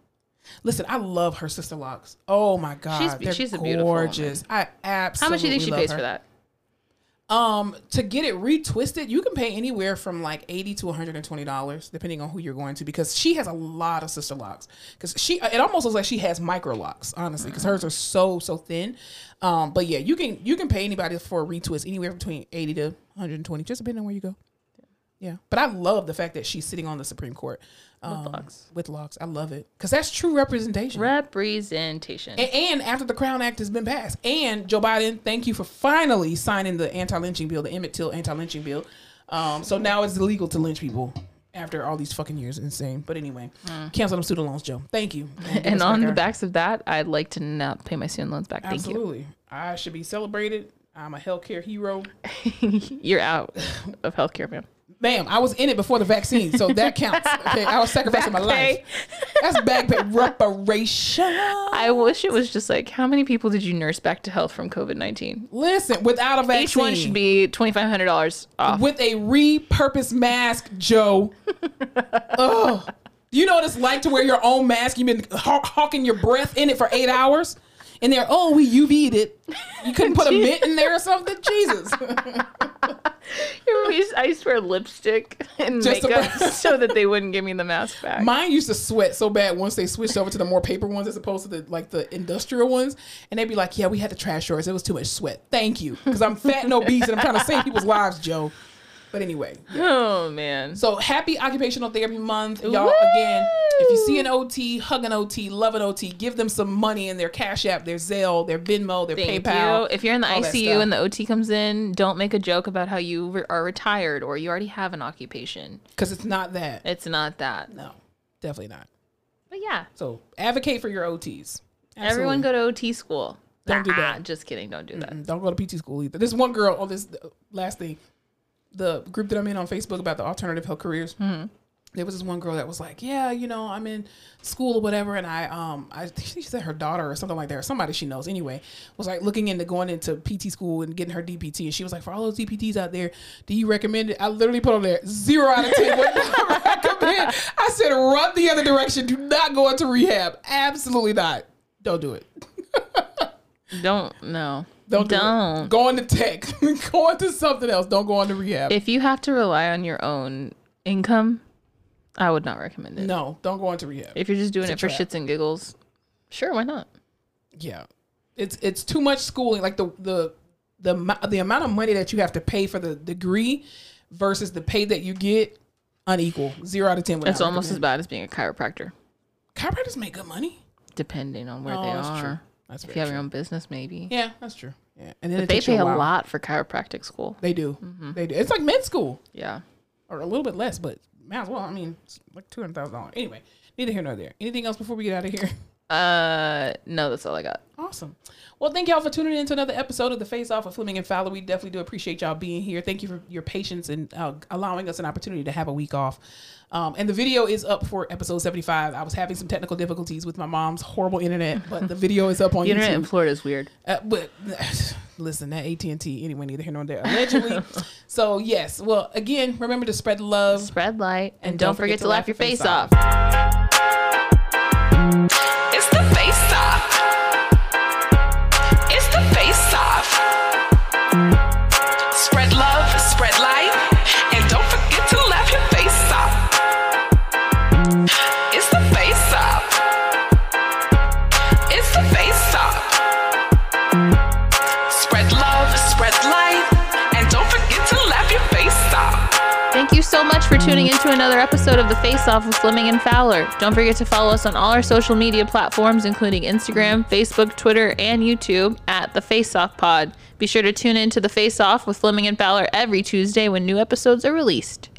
Listen, I love her sister locks. Oh my god, She's be- they're a beautiful woman. gorgeous. I absolutely. how much do you think she pays her. for that? Um, to get it retwisted, you can pay anywhere from like eighty to one hundred and twenty dollars, depending on who you're going to, because she has a lot of sister locks. Because she, it almost looks like she has micro locks, honestly, because hers are so so thin. Um, but yeah, you can you can pay anybody for a retwist anywhere between eighty to one hundred and twenty, just depending on where you go. Yeah, but I love the fact that she's sitting on the Supreme Court um, locks. With locks, I love it because that's true representation. Representation. A- And after the Crown Act has been passed, and Joe Biden, thank you for finally signing the anti-lynching bill, the Emmett Till anti-lynching bill. Um, so now it's illegal to lynch people after all these fucking years. Insane. But anyway, cancel them student loans, Joe. Thank you. *laughs* Give and on the backs of that, I'd like to not pay my student loans back. Thank absolutely, I should be celebrated. I'm a healthcare hero, you. *laughs* You're out of healthcare, man. Ma'am. I was in it before the vaccine, so that *laughs* counts. Okay, I was sacrificing my life. That's back pay reparation. I wish it was just like, how many people did you nurse back to health from COVID 19? Listen, without a vaccine, Each one should be $2,500 off. with a repurposed mask, Joe. *laughs* Ugh. Do you know what it's like to wear your own mask? You've been haw- hawking your breath in it for eight hours, and they're oh we UV'd it. You couldn't put a *laughs* mint in there or something. Jesus. I used, to wear lipstick and Just makeup so that they wouldn't give me the mask back. Mine used to sweat so bad once they switched over to the more paper ones as opposed to the like the industrial ones, and they'd be like, "Yeah, we had to trash yours. It was too much sweat. Thank you, because I'm fat and obese and I'm trying to save people's lives, Joe." But anyway, oh, man. So happy Occupational Therapy Month, y'all. Woo! Again, if you see an OT, hug an OT, love an OT, give them some money in their Cash App, their Zelle, their Venmo, their Thank PayPal. you. If you're in the ICU and the OT comes in, don't make a joke about how you re- are retired or you already have an occupation. because it's not that. It's not that. No, definitely not. But yeah, So advocate for your OTs. everyone go to OT school. Don't do Ah, that. Just kidding. Don't do that. Mm, Don't go to PT school either. This one girl on this last thing, the group that I'm in on Facebook about the alternative health careers. Mm-hmm. There was this one girl that was like, "Yeah, you know, I'm in school or whatever," and I, um, I *laughs* she said her daughter or something like that, or somebody she knows anyway, was like looking into going into PT school and getting her DPT, and she was like, "For all those DPTs out there, do you recommend it?" I literally put on there zero out of ten. Would not *laughs* recommend. I said, run the other direction. Do not go into rehab. Absolutely not. Don't do it. *laughs* Don't no. Don't do it. Don't. Go into tech. *laughs* go into something else. Don't go into rehab. If you have to rely on your own income, I would not recommend it. no, don't go into rehab. If you're just doing It's it for trap. shits and giggles, sure, why not? yeah, it's it's too much schooling. Like the the the the amount of money that you have to pay for the degree versus the pay that you get unequal. Zero out of ten. It's not almost as bad as being a chiropractor, Chiropractors make good money. depending on where Oh, they are. true. That's If you have true. your own business, maybe. Yeah, that's true. Yeah, and then They pay a while. lot for chiropractic school. They do. Mm-hmm. They do. It's like med school Yeah. or a little bit less, but might as well. I mean, it's like two hundred thousand dollars. Anyway, neither here nor there. Anything else before we get out of here? *laughs* Uh, no, that's all I got. Awesome. Well, thank y'all for tuning in to another episode of the Face Off with Fleming and Fowler. We definitely do appreciate y'all being here. Thank you for your patience and uh, allowing us an opportunity to have a week off. Um, and the video is up for episode 75. I was having some technical difficulties with my mom's horrible internet, but the video is up on *laughs* The internet in Florida is weird. Uh, but *sighs* listen, that AT and T anyway, neither here nor there. Allegedly. *laughs* so yes. Well, again, remember to spread love. Spread light and, don't, forget, to laugh your face off. It's tuning into another episode of The Face Off with Fleming and Fowler. Don't forget to follow us on all our social media platforms, including Instagram, Facebook, Twitter, and YouTube at The Face Off Pod. Be sure to tune in to The Face Off with Fleming and Fowler every Tuesday when new episodes are released.